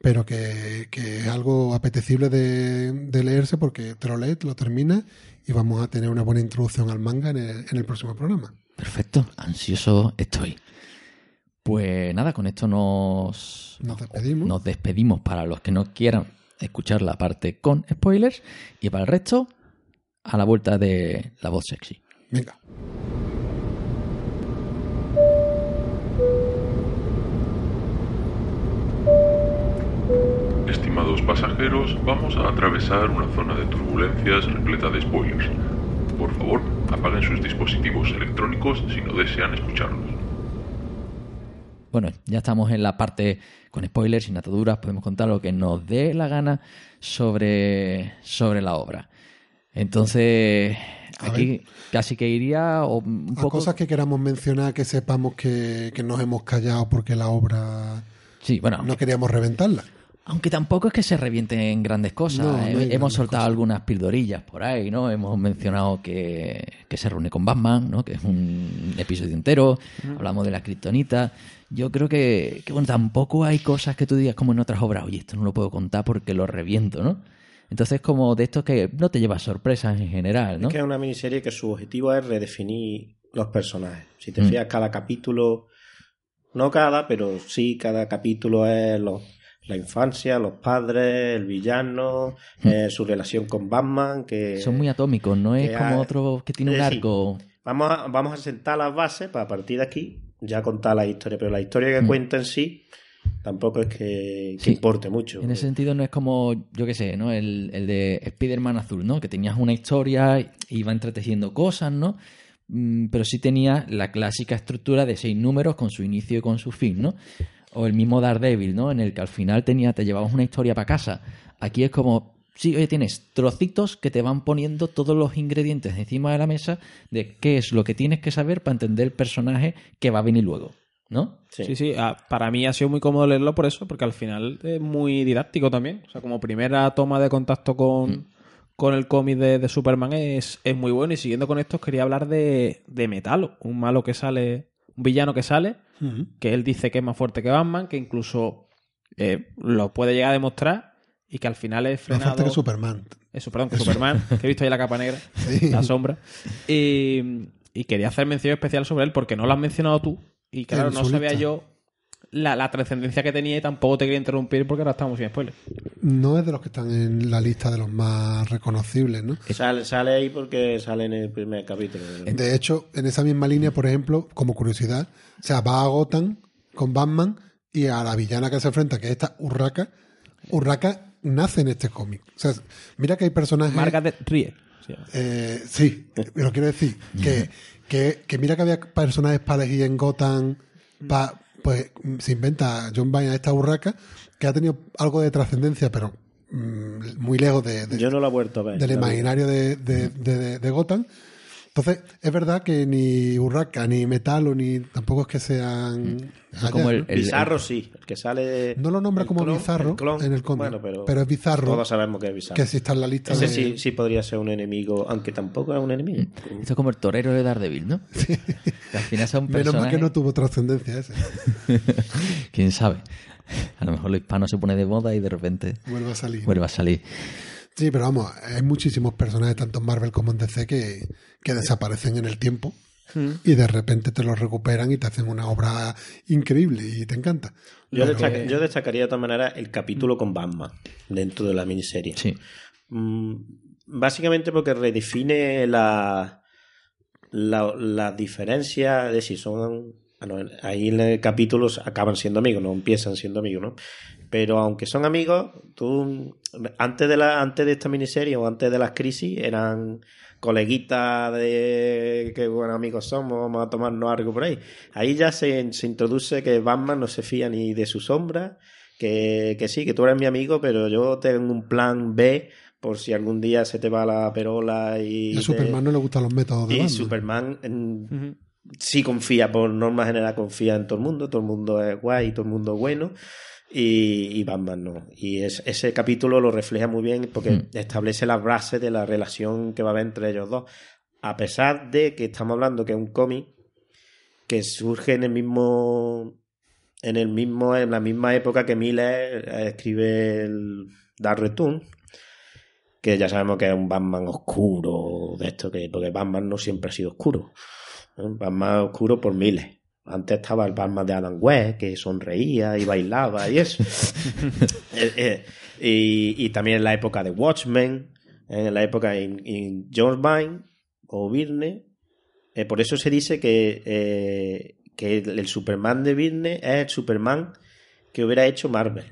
pero que, que es algo apetecible de, leerse porque te lo lees, te lo y vamos a tener una buena introducción al manga en el, en el próximo programa. Perfecto, ansioso estoy. Pues nada, con esto nos, Nos despedimos. nos despedimos para los que no quieran escuchar la parte con spoilers y para el resto, a la vuelta de la voz sexy. Venga. Estimados pasajeros, vamos a atravesar una zona de turbulencias repleta de spoilers. Por favor, apaguen sus dispositivos electrónicos si no desean escucharlos. Bueno, ya estamos en la parte con spoilers, sin ataduras, podemos contar lo que nos dé la gana sobre, sobre la obra. Entonces, A aquí casi que iría un poco... cosas que queramos mencionar que sepamos que, que nos hemos callado porque la obra Sí, bueno, no queríamos reventarla. Aunque tampoco es que se revienten grandes cosas. No, no hay Eh, grandes Hemos soltado cosas. algunas pildorillas por ahí, ¿no? Hemos mencionado que, que se reúne con Batman, ¿no? Que es un episodio entero. Hablamos de la kriptonita. Yo creo que, que, bueno, tampoco hay cosas que tú digas como en otras obras, oye, esto no lo puedo contar porque lo reviento, ¿no? Entonces, como de estos que no te llevas sorpresas en general, ¿no? Es que es una miniserie que su objetivo es redefinir los personajes. Si te Mm. fijas, cada capítulo, no cada, pero sí cada capítulo es los- la infancia, los padres, el villano, eh, su relación con Batman, que. Son muy atómicos, no es como ha- otro que tiene un Eh, sí. arco. Vamos a, vamos a sentar las bases para a partir de aquí ya contar la historia, pero la historia que Mm. cuenta en sí tampoco es que, que Sí. importe mucho. En ese sentido no es como, yo qué sé, ¿no? El, el de Spider-Man Azul, ¿no? Que tenías una historia y iba entretejiendo cosas, ¿no? Mm, Pero sí tenía la clásica estructura de seis números con su inicio y con su fin, ¿no? O el mismo Daredevil, ¿no? En el que al final tenía, te llevabas una historia para casa. Aquí es como, sí, oye, tienes trocitos que te van poniendo todos los ingredientes encima de la mesa de qué es lo que tienes que saber para entender el personaje que va a venir luego. ¿no? Sí. Sí, sí, ah, para mí ha sido muy cómodo leerlo por eso, porque al final es muy didáctico también. O sea, como primera toma de contacto con, con el cómic de, de Superman es, es muy bueno. Y siguiendo con esto, quería hablar de, de Metalo, un malo que sale, un villano que sale, que él dice que es más fuerte que Batman, que incluso eh, lo puede llegar a demostrar y que al final es Más frenado. fuerte que Superman. Eso, perdón, que Superman, que he visto ahí la capa negra, Sí. la sombra. Y, y quería hacer mención especial sobre él porque no lo has mencionado tú. Y claro, no sabía yo la, la trascendencia que tenía y tampoco te quería interrumpir porque ahora estamos sin spoiler. No es de los que están en la lista de los más reconocibles, ¿no? Sale, sale ahí porque sale en el primer capítulo. De hecho, en esa misma línea, por ejemplo, como curiosidad, o sea, va a Gotham con Batman y a la villana que se enfrenta, que es esta Urraca. Urraca nace en este cómic. O sea, mira que hay personajes... Margaret Rie. Sí. Eh, sí, pero quiero decir que, que, que mira que había personajes para elegir en Gotham, pa- pues mm, se inventa John Byrne a esta burraca que ha tenido algo de trascendencia, pero mm, muy lejos de, de- Yo no lo he vuelto a ver. del imaginario de, de, de- de Gotham. Entonces, es verdad que ni Urraca, ni Metalo, ni tampoco es que sean. Allá, como el- ¿no? el- Bizarro sí, el que sale. No lo nombra como clon- bizarro el clon. en el cómic, Bueno, pero, pero es bizarro. Todos sabemos que es bizarro. que sí está en la lista Ese de. sí, sí podría ser un enemigo, aunque tampoco es un enemigo. Esto es como el torero de Daredevil, ¿no? Que al final son Menos mal personajes... que no tuvo trascendencia ese. ¿Quién sabe? A lo mejor lo hispano se pone de moda y de repente Vuelve a salir. vuelve a salir. Sí, pero vamos, hay muchísimos personajes, tanto en Marvel como en DC, que, que desaparecen en el tiempo y de repente te los recuperan y te hacen una obra increíble y te encanta. Yo, Pero- destaca- yo destacaría de todas maneras el capítulo con Batman dentro de la miniserie. Sí. Mm, básicamente porque redefine la, la, la diferencia de si son. bueno, ahí en el capítulo acaban siendo amigos, no empiezan siendo amigos, ¿no? Pero aunque son amigos, tú antes de la antes de esta miniserie o antes de las crisis eran coleguitas de que buenos amigos somos, vamos a tomarnos algo por ahí. Ahí ya se, se introduce que Batman no se fía ni de su sombra, que, que sí, que tú eres mi amigo, pero yo tengo un plan B por si algún día se te va la perola y... a te- Superman no le gustan los métodos de y Batman. Superman sí confía, por norma general confía en todo el mundo, todo el mundo es guay, todo el mundo es bueno. Y, y Batman no. Y es- ese capítulo lo refleja muy bien porque Hmm. establece las bases de la relación que va a haber entre ellos dos. A pesar de que estamos hablando que es un cómic que surge en el mismo. En el mismo, en la misma época que Miller eh, escribe el Dark Return, que ya sabemos que es un Batman oscuro, de esto que, porque Batman no siempre ha sido oscuro. ¿no? Batman oscuro por miles. Antes estaba el Batman de Adam West, que sonreía y bailaba y eso. Eh, eh, y, y también en la época de Watchmen, en la época en, en George Vine o Virne. eh, por eso se dice que, eh, que el, el Superman de Virne es el Superman que hubiera hecho Marvel.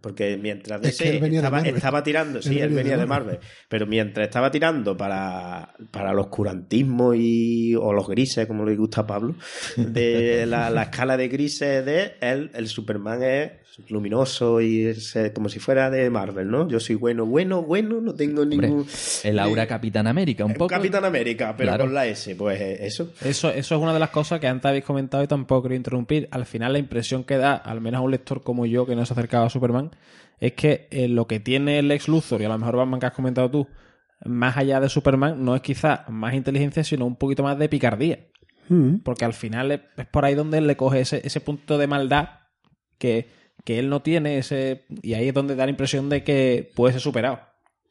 Porque mientras Es DC estaba tirando, sí, él venía de Marvel, pero mientras estaba tirando para, para el oscurantismo y, o los grises, como le gusta a Pablo, de la, la escala de grises de él, el Superman es luminoso y es eh, como si fuera de Marvel, ¿no? Yo soy bueno, bueno, bueno, no tengo Hombre, ningún... el aura Capitán América, un poco. Capitán América, pero Claro. con la S, pues eh, eso. Eso, eso es una de las cosas que antes habéis comentado y tampoco quería interrumpir. Al final, la impresión que da, al menos a un lector como yo que no se acercaba a Superman, es que eh, lo que tiene el Lex Luthor y a lo mejor Batman que has comentado tú, más allá de Superman, no es quizá más inteligencia, sino un poquito más de picardía. Mm. Porque al final es, es por ahí donde él le coge ese, ese punto de maldad que, que él no tiene, ese y ahí es donde da la impresión de que puede ser superado.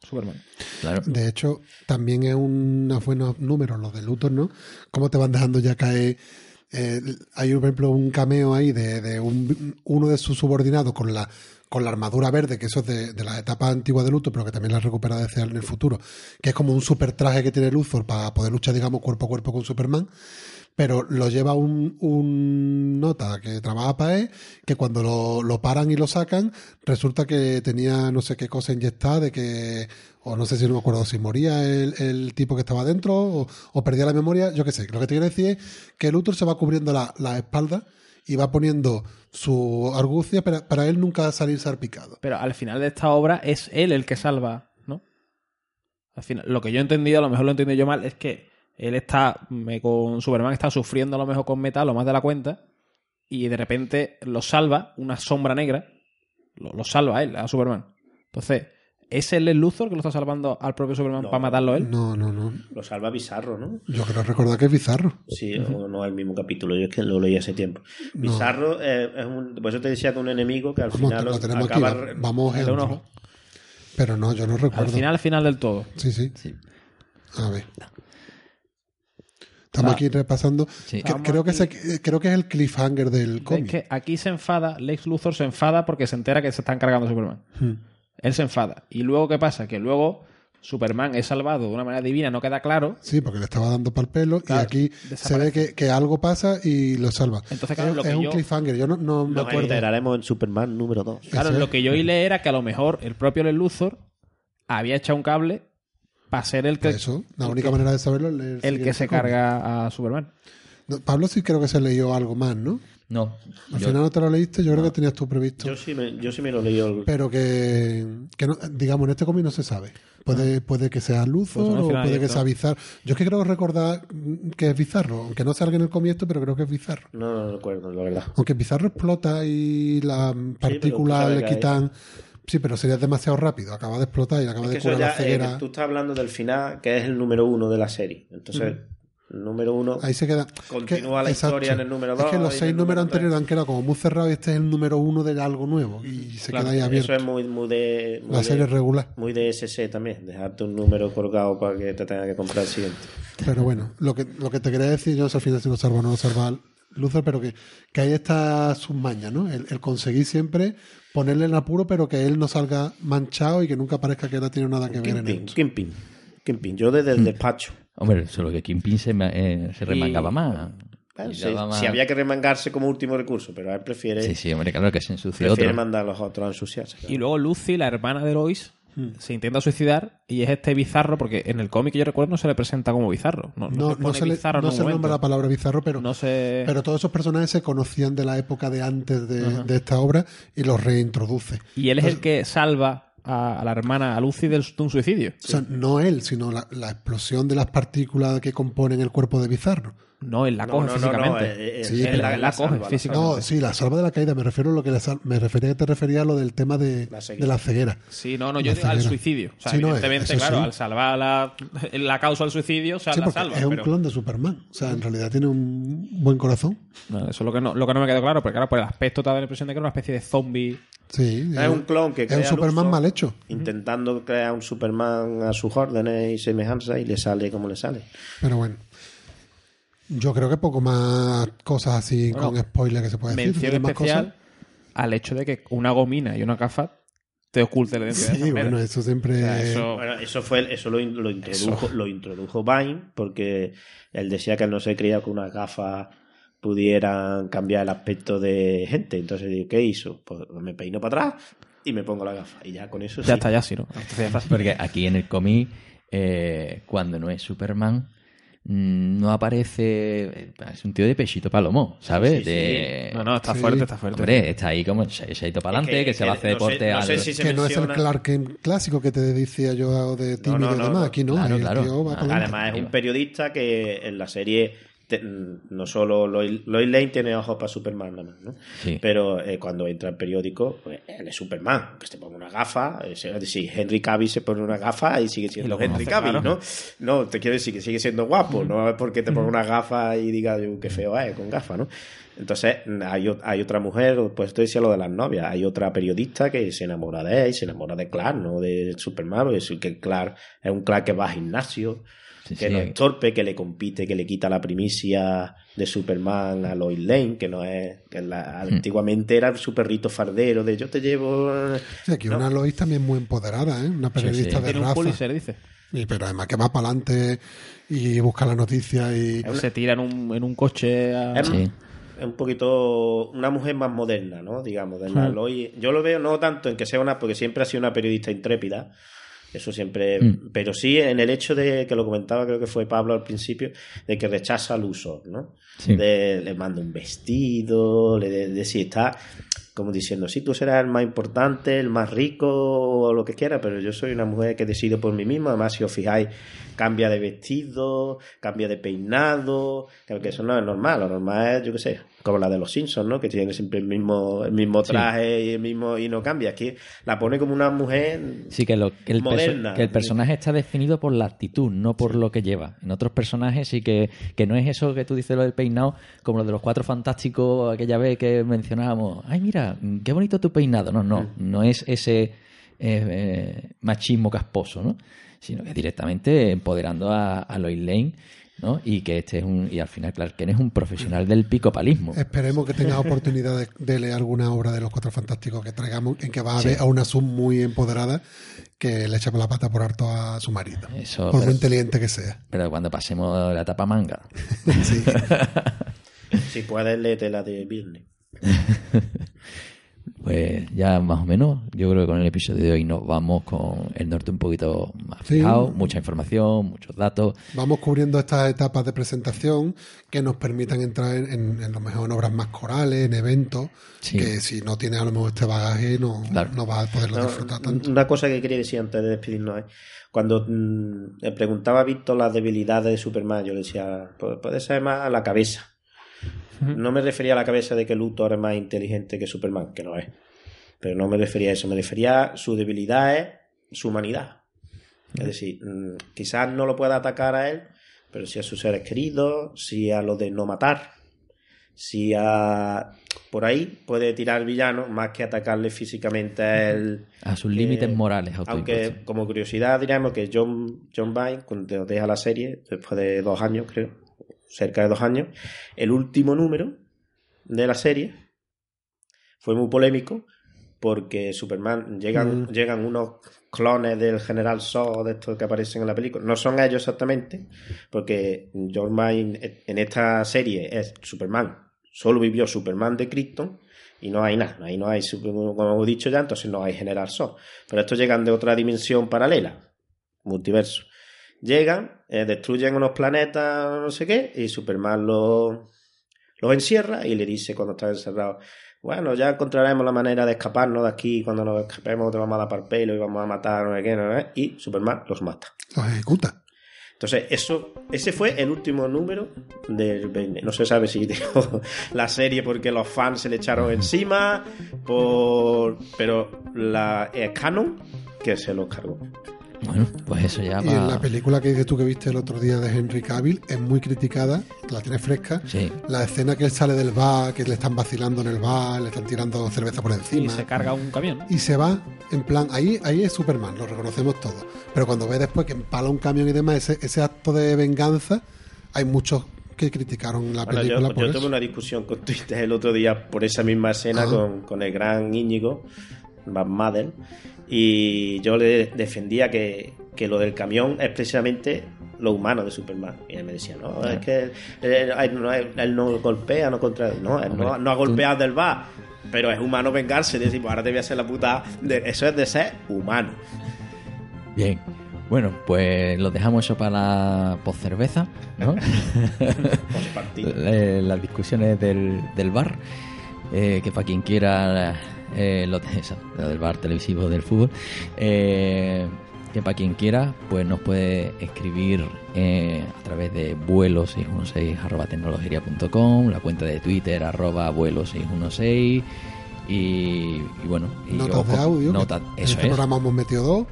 Superman. Claro. De hecho, también es unos buenos números los de Luthor, ¿no? Cómo te van dejando ya caer. eh, hay, por ejemplo, un cameo ahí de, de un- uno de sus subordinados con la, con la armadura verde, que eso es de, de la etapa antigua de Luthor, pero que también la recupera DC en el futuro, que es como un super traje que tiene Luthor para poder luchar, digamos, cuerpo a cuerpo con Superman. Pero lo lleva un, un nota que trabaja para él, que cuando lo, lo paran y lo sacan, resulta que tenía no sé qué cosa inyectada, de que, o no sé si no me acuerdo si moría el, el tipo que estaba dentro, o, o perdía la memoria, yo qué sé. Lo que te quiero decir es que Luthor se va cubriendo la, la espalda y va poniendo su argucia para, para él nunca salir salpicado. Pero al final de esta obra es él el que salva, ¿no? Al final, lo que yo he entendido, a lo mejor lo he entendido yo mal, es que Él está, me- con Superman está sufriendo a lo mejor con metal o más de la cuenta, y de repente lo salva una sombra negra, lo, lo salva a él, a Superman. Entonces, ¿es el Luthor que lo está salvando al propio Superman No. para matarlo él? No, no, no. Lo salva Bizarro, ¿no? Yo creo recordar que es bizarro. Sí, o no es el mismo capítulo, yo es que lo leí hace tiempo. No. Bizarro eh, es un. Por eso te decía que un enemigo que al Vamos, final lo lo tenemos acaba. aquí. va- Vamos Dale un ojo. Pero no, yo no Al recuerdo. final, al final del todo. Sí, sí. Sí. A ver. Estamos Ah. aquí repasando. Sí. Que- Vamos creo, que ese- creo que es el cliffhanger del Es cómic. que aquí se enfada, Lex Luthor se enfada porque se entera que se están cargando a Superman. Hmm. Él se enfada. Y luego, ¿qué pasa? Que luego Superman es salvado de una manera divina, no queda claro. Sí, porque le estaba dando pal pelo Claro, y aquí se ve que, que algo pasa y lo salva. Entonces, claro, es lo que es un yo- cliffhanger. Yo no, no me acuerdo. enteraremos en Superman número 2. Claro, Eso es. lo que yo oí leer era que a lo mejor el propio Lex Luthor había echado un cable para ser el que, Eso, la el única que- manera de saberlo es leer el que se cómic. carga a Superman. No, Pablo sí creo que se leyó algo más, ¿no? No. Al yo- final no te lo leíste, yo creo que tenías tú previsto. Yo sí me, yo sí me lo leí. el- Pero que, que no- digamos, en este cómic no se sabe. Puede, puede que sea Luthor Pues o puede que sea Bizarro. Yo es que creo recordar que es Bizarro, aunque no salga en el cómic esto, pero creo que es Bizarro. No, no recuerdo, la verdad. Aunque Bizarro explota y las partículas sabe le hay- quitan... Sí, pero sería demasiado rápido. Acaba de explotar y acaba Es de que curar la ceguera. tú estás hablando del final, que es el número uno de la serie. Entonces, el número uno. Ahí se queda. Continúa que- la historia en el número Es que dos los seis números número anteriores han quedado como muy cerrados y este es el número uno de algo nuevo. Y se Claro, queda ahí abierto. Eso es muy, muy de. muy La de- serie regular. Muy de SC también, dejarte un número colgado para que te tenga que comprar el siguiente. Pero bueno, lo que, lo que te quería decir, yo no sé al final si lo salva o no lo salva Luthor, pero que, que ahí está sus mañas, ¿no? El, el conseguir siempre ponerle en apuro, pero que él no salga manchado y que nunca parezca que él ha tenido nada que ver en esto. Kingpin. Kingpin. Yo desde el despacho. Hombre, solo que Kingpin se, eh, se remangaba más. Y si, más- si había que remangarse como último recurso, pero él prefiere, Sí, sí, hombre, claro que se ensució prefiere otro. mandar a los otros a ensuciarse. Y luego Lucy, la hermana de Lois, Hmm. se intenta suicidar y es este bizarro, porque en el cómic que yo recuerdo no se le presenta como bizarro. No, no No, se no pone se, le, bizarro en no un se nombra la palabra bizarro, pero, No se... pero todos esos personajes se conocían de la época de antes de, de esta obra y los reintroduce. Y él es el que salva a, la hermana, a Lucy, del- de un suicidio. O sea, no él, sino la, la explosión de las partículas que componen el cuerpo de Bizarro. No, él la No, coge físicamente. no, eh, eh, Sí, la, la la salva, la físicamente. No, sí, la salva de la caída. Me refiero a lo que le sal- me refería que te refería a lo del tema de La de ceguera. la ceguera. Sí, no, no, yo La digo al suicidio. O sea, Sí, no, evidentemente, eso claro, sí. al salvar la, la causa del suicidio, o sea, Sí, la salva. es un pero- clon de Superman. O sea, en realidad tiene un buen corazón. No, eso es lo que no, lo que no me quedó claro, porque claro, por el aspecto te da la impresión de que era una especie de zombie. Sí, Es un clon que es un crea Superman mal hecho. Intentando crear un Superman a sus órdenes y semejanza y le sale como le sale. Pero bueno. Yo creo que poco más cosas así Bueno, con spoiler que se puede decir. Mención ¿Tienes más especial cosas? al hecho de que una gomina y una gafa te oculte la identidad. de Sí, manera. bueno, eso siempre. O sea, eso- Bueno, eso fue eso lo, lo introdujo lo introdujo Vine porque él decía que él no se creía que unas gafas pudieran cambiar el aspecto de gente. Entonces, ¿qué hizo? Pues me peino para atrás y me pongo la gafa. Y ya con eso Ya sí. está, ya sí, ¿no? Entonces ya está. Porque aquí en el cómic, eh, cuando no es Superman, no aparece. Es un tío de pechito palomo, ¿sabes? Sí, sí. De- No, no, está Sí. fuerte, está fuerte. Hombre, está ahí como ha ido para adelante, que, se va a hacer no sé- deporte no sé si se que no es el menciona- Clark Kent clásico que te decía yo de tímido no, y no, demás. no. Aquí no, Claro, el claro. Además, es un periodista que en la serie te- no solo Lois, Lois Lane tiene ojos para Superman nada más, ¿no? Sí. Pero eh, cuando entra el periódico, pues, él es Superman, que se pone una gafa. eh, si Henry Cavill se pone una gafa y sigue siendo Y Henry Cavill, claro. ¿no? No, te quiero decir que sigue siendo guapo, no es porque te ponga una gafa y diga "Uy, qué feo es con gafa, ¿no? Entonces, hay, otra mujer, pues esto decía lo de las novias, hay otra periodista que se enamora de él, se enamora de Clark, no de Superman, porque es que Clark es un Clark que va al gimnasio, Sí, que sí. no es torpe, que le compite, que le quita la primicia de Superman a Lois Lane, que no es. que la- Hmm. antiguamente era el su perrito fardero de yo te llevo. eh". Sí, aquí No. una Lois también muy empoderada, ¿eh? Una periodista sí. de Tiene un raza. Pulitzer, dice. Y, pero además que va para adelante y busca la noticia y... Se tira en un, en un coche a... Sí. un poquito una mujer más moderna, ¿no? Digamos, de la Hmm. Lois. Yo lo veo no tanto en que sea una, porque siempre ha sido una periodista intrépida. Eso siempre, Mm. pero sí en el hecho de que lo comentaba, creo que fue Pablo al principio, de que rechaza al uso, ¿no? Sí. De- le manda un vestido, le de, de si está como diciendo, sí, tú serás el más importante, el más rico o lo que quiera, pero yo soy una mujer que decido por mí misma. Además, si os fijáis, cambia de vestido, cambia de peinado, que eso no es normal. Lo normal es, yo qué sé, como la de los Simpsons, ¿no? Que tiene siempre el mismo, el mismo traje y el mismo y no cambia. Aquí la pone como una mujer Sí, que, lo, que, el, moderna. que el personaje está definido por la actitud, no por lo que lleva. En otros personajes sí que, que no es eso que tú dices lo del peinado, como lo de los cuatro fantásticos aquella vez que mencionábamos. Ay, mira, qué bonito tu peinado. No, no, no es ese eh, eh, machismo casposo, ¿no? Sino que directamente empoderando a, a Lois Lane, ¿no? Y que este es un, y al final, claro, que es un profesional del picopalismo. Esperemos que tengas oportunidad de, de leer alguna obra de los Cuatro Fantásticos que traigamos, en que va a ver a una Sub muy empoderada que le echa por la pata por harto a su marido. Eso, por pero- inteligente que sea. Pero cuando pasemos la etapa manga. Sí. Si puedes, léete la de Virne. Pues ya más o menos, yo creo que con el episodio de hoy nos vamos con el norte un poquito más Sí. fijado, mucha información, muchos datos. Vamos cubriendo estas etapas de presentación que nos permitan entrar en, en, en lo mejor en obras más corales, en eventos, Sí. que si no tienes a lo mejor este bagaje no, Claro. no vas a poderlo No, disfrutar tanto. Una cosa que quería decir antes de despedirnos es, cuando mm, le preguntaba a Víctor las debilidades de Superman, yo le decía, "Pu- puede ser más a la cabeza. No me refería a la cabeza de que Luthor es más inteligente que Superman, que no es. Pero no me refería a eso, me refería a su debilidad es su humanidad. Es decir, mm, quizás no lo pueda atacar a él, pero sí a sus seres queridos, sí a lo de no matar, sí a... Por ahí puede tirar villano más que atacarle físicamente a él. A sus que- límites morales. Aunque, como curiosidad, diremos que John, John Byrne, cuando deja la serie, después de dos años, creo, cerca de dos años, el último número de la serie fue muy polémico porque Superman llegan, Mm. llegan unos clones del General Zod de estos que aparecen en la película. No son ellos exactamente, porque John Byrne en esta serie es Superman. Solo vivió Superman de Krypton y no hay nada. Ahí no hay, como hemos dicho ya, entonces no hay General Zod. Pero estos llegan de otra dimensión paralela, multiverso. Llegan, eh, destruyen unos planetas, no sé qué, y Superman los los encierra y le dice cuando está encerrado, bueno, ya encontraremos la manera de escaparnos de aquí, cuando nos escapemos te vamos a dar par pelo y vamos a matar, no sé qué, no sé qué", y Superman los mata. Los ejecuta. Entonces, eso, ese fue el último número del 20. No se sabe si dejó la serie porque los fans se le echaron encima, por, pero la es canon que se los cargó. Bueno, pues eso ya Y en la película que dices tú que viste el otro día de Henry Cavill es muy criticada, la tienes fresca. Sí. La escena que él sale del bar, que le están vacilando en el bar, le están tirando cerveza por Y encima. se carga un camión. y se va en plan, ahí, ahí es Superman, lo reconocemos todos. Pero cuando ve después que empala un camión y demás, ese, ese acto de venganza, hay muchos que criticaron la Bueno, película yo, por yo eso. tuve una discusión con Twitter el otro día por esa misma escena Ah. con, con el gran Íñigo, Van Madel, y yo le defendía que, que lo del camión es precisamente lo humano de Superman. Y él me decía, no, es que él, él no, él no golpea, no contra... No, él no, no ha golpeado del bar. Pero es humano vengarse, decir, pues ahora te voy a hacer la puta... de- eso es de ser humano. Bien. Bueno, pues lo dejamos eso para la cerveza, ¿no? Eh, las discusiones del, del bar, eh, que para quien quiera eh, lo, eso, lo del bar televisivo del fútbol, eh, que para quien quiera, pues nos puede escribir eh, a través de vuelo 616 arroba tecnologería.com, la cuenta de Twitter arroba vuelo 616 y, y bueno, y Notas de audio. que notas- en eso este es. programa hemos metido dos.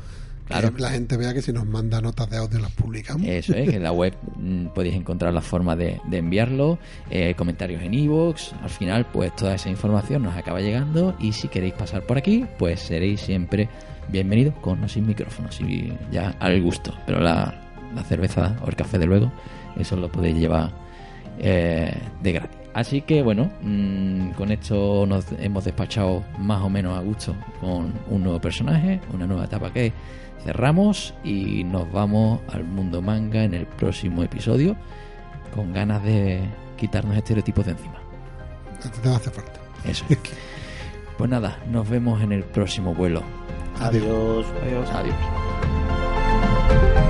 Claro. Que la gente vea que si nos manda notas de audio las publicamos. Eso es, que en la web mm, podéis encontrar la forma de, de enviarlo, eh, comentarios en iVoox, al final pues toda esa información nos acaba llegando y si queréis pasar por aquí pues seréis siempre bienvenidos con o sin micrófonos y ya al gusto, pero la, la cerveza o el café de luego, eso lo podéis llevar eh, de gratis. Así que bueno, mm, con esto nos hemos despachado más o menos a gusto con un nuevo personaje, una nueva etapa que cerramos y nos vamos al mundo manga en el próximo episodio con ganas de quitarnos estereotipos de encima. Te hace falta. Eso. Pues nada, nos vemos en el próximo vuelo. Adiós. Adiós. Adiós. Adiós.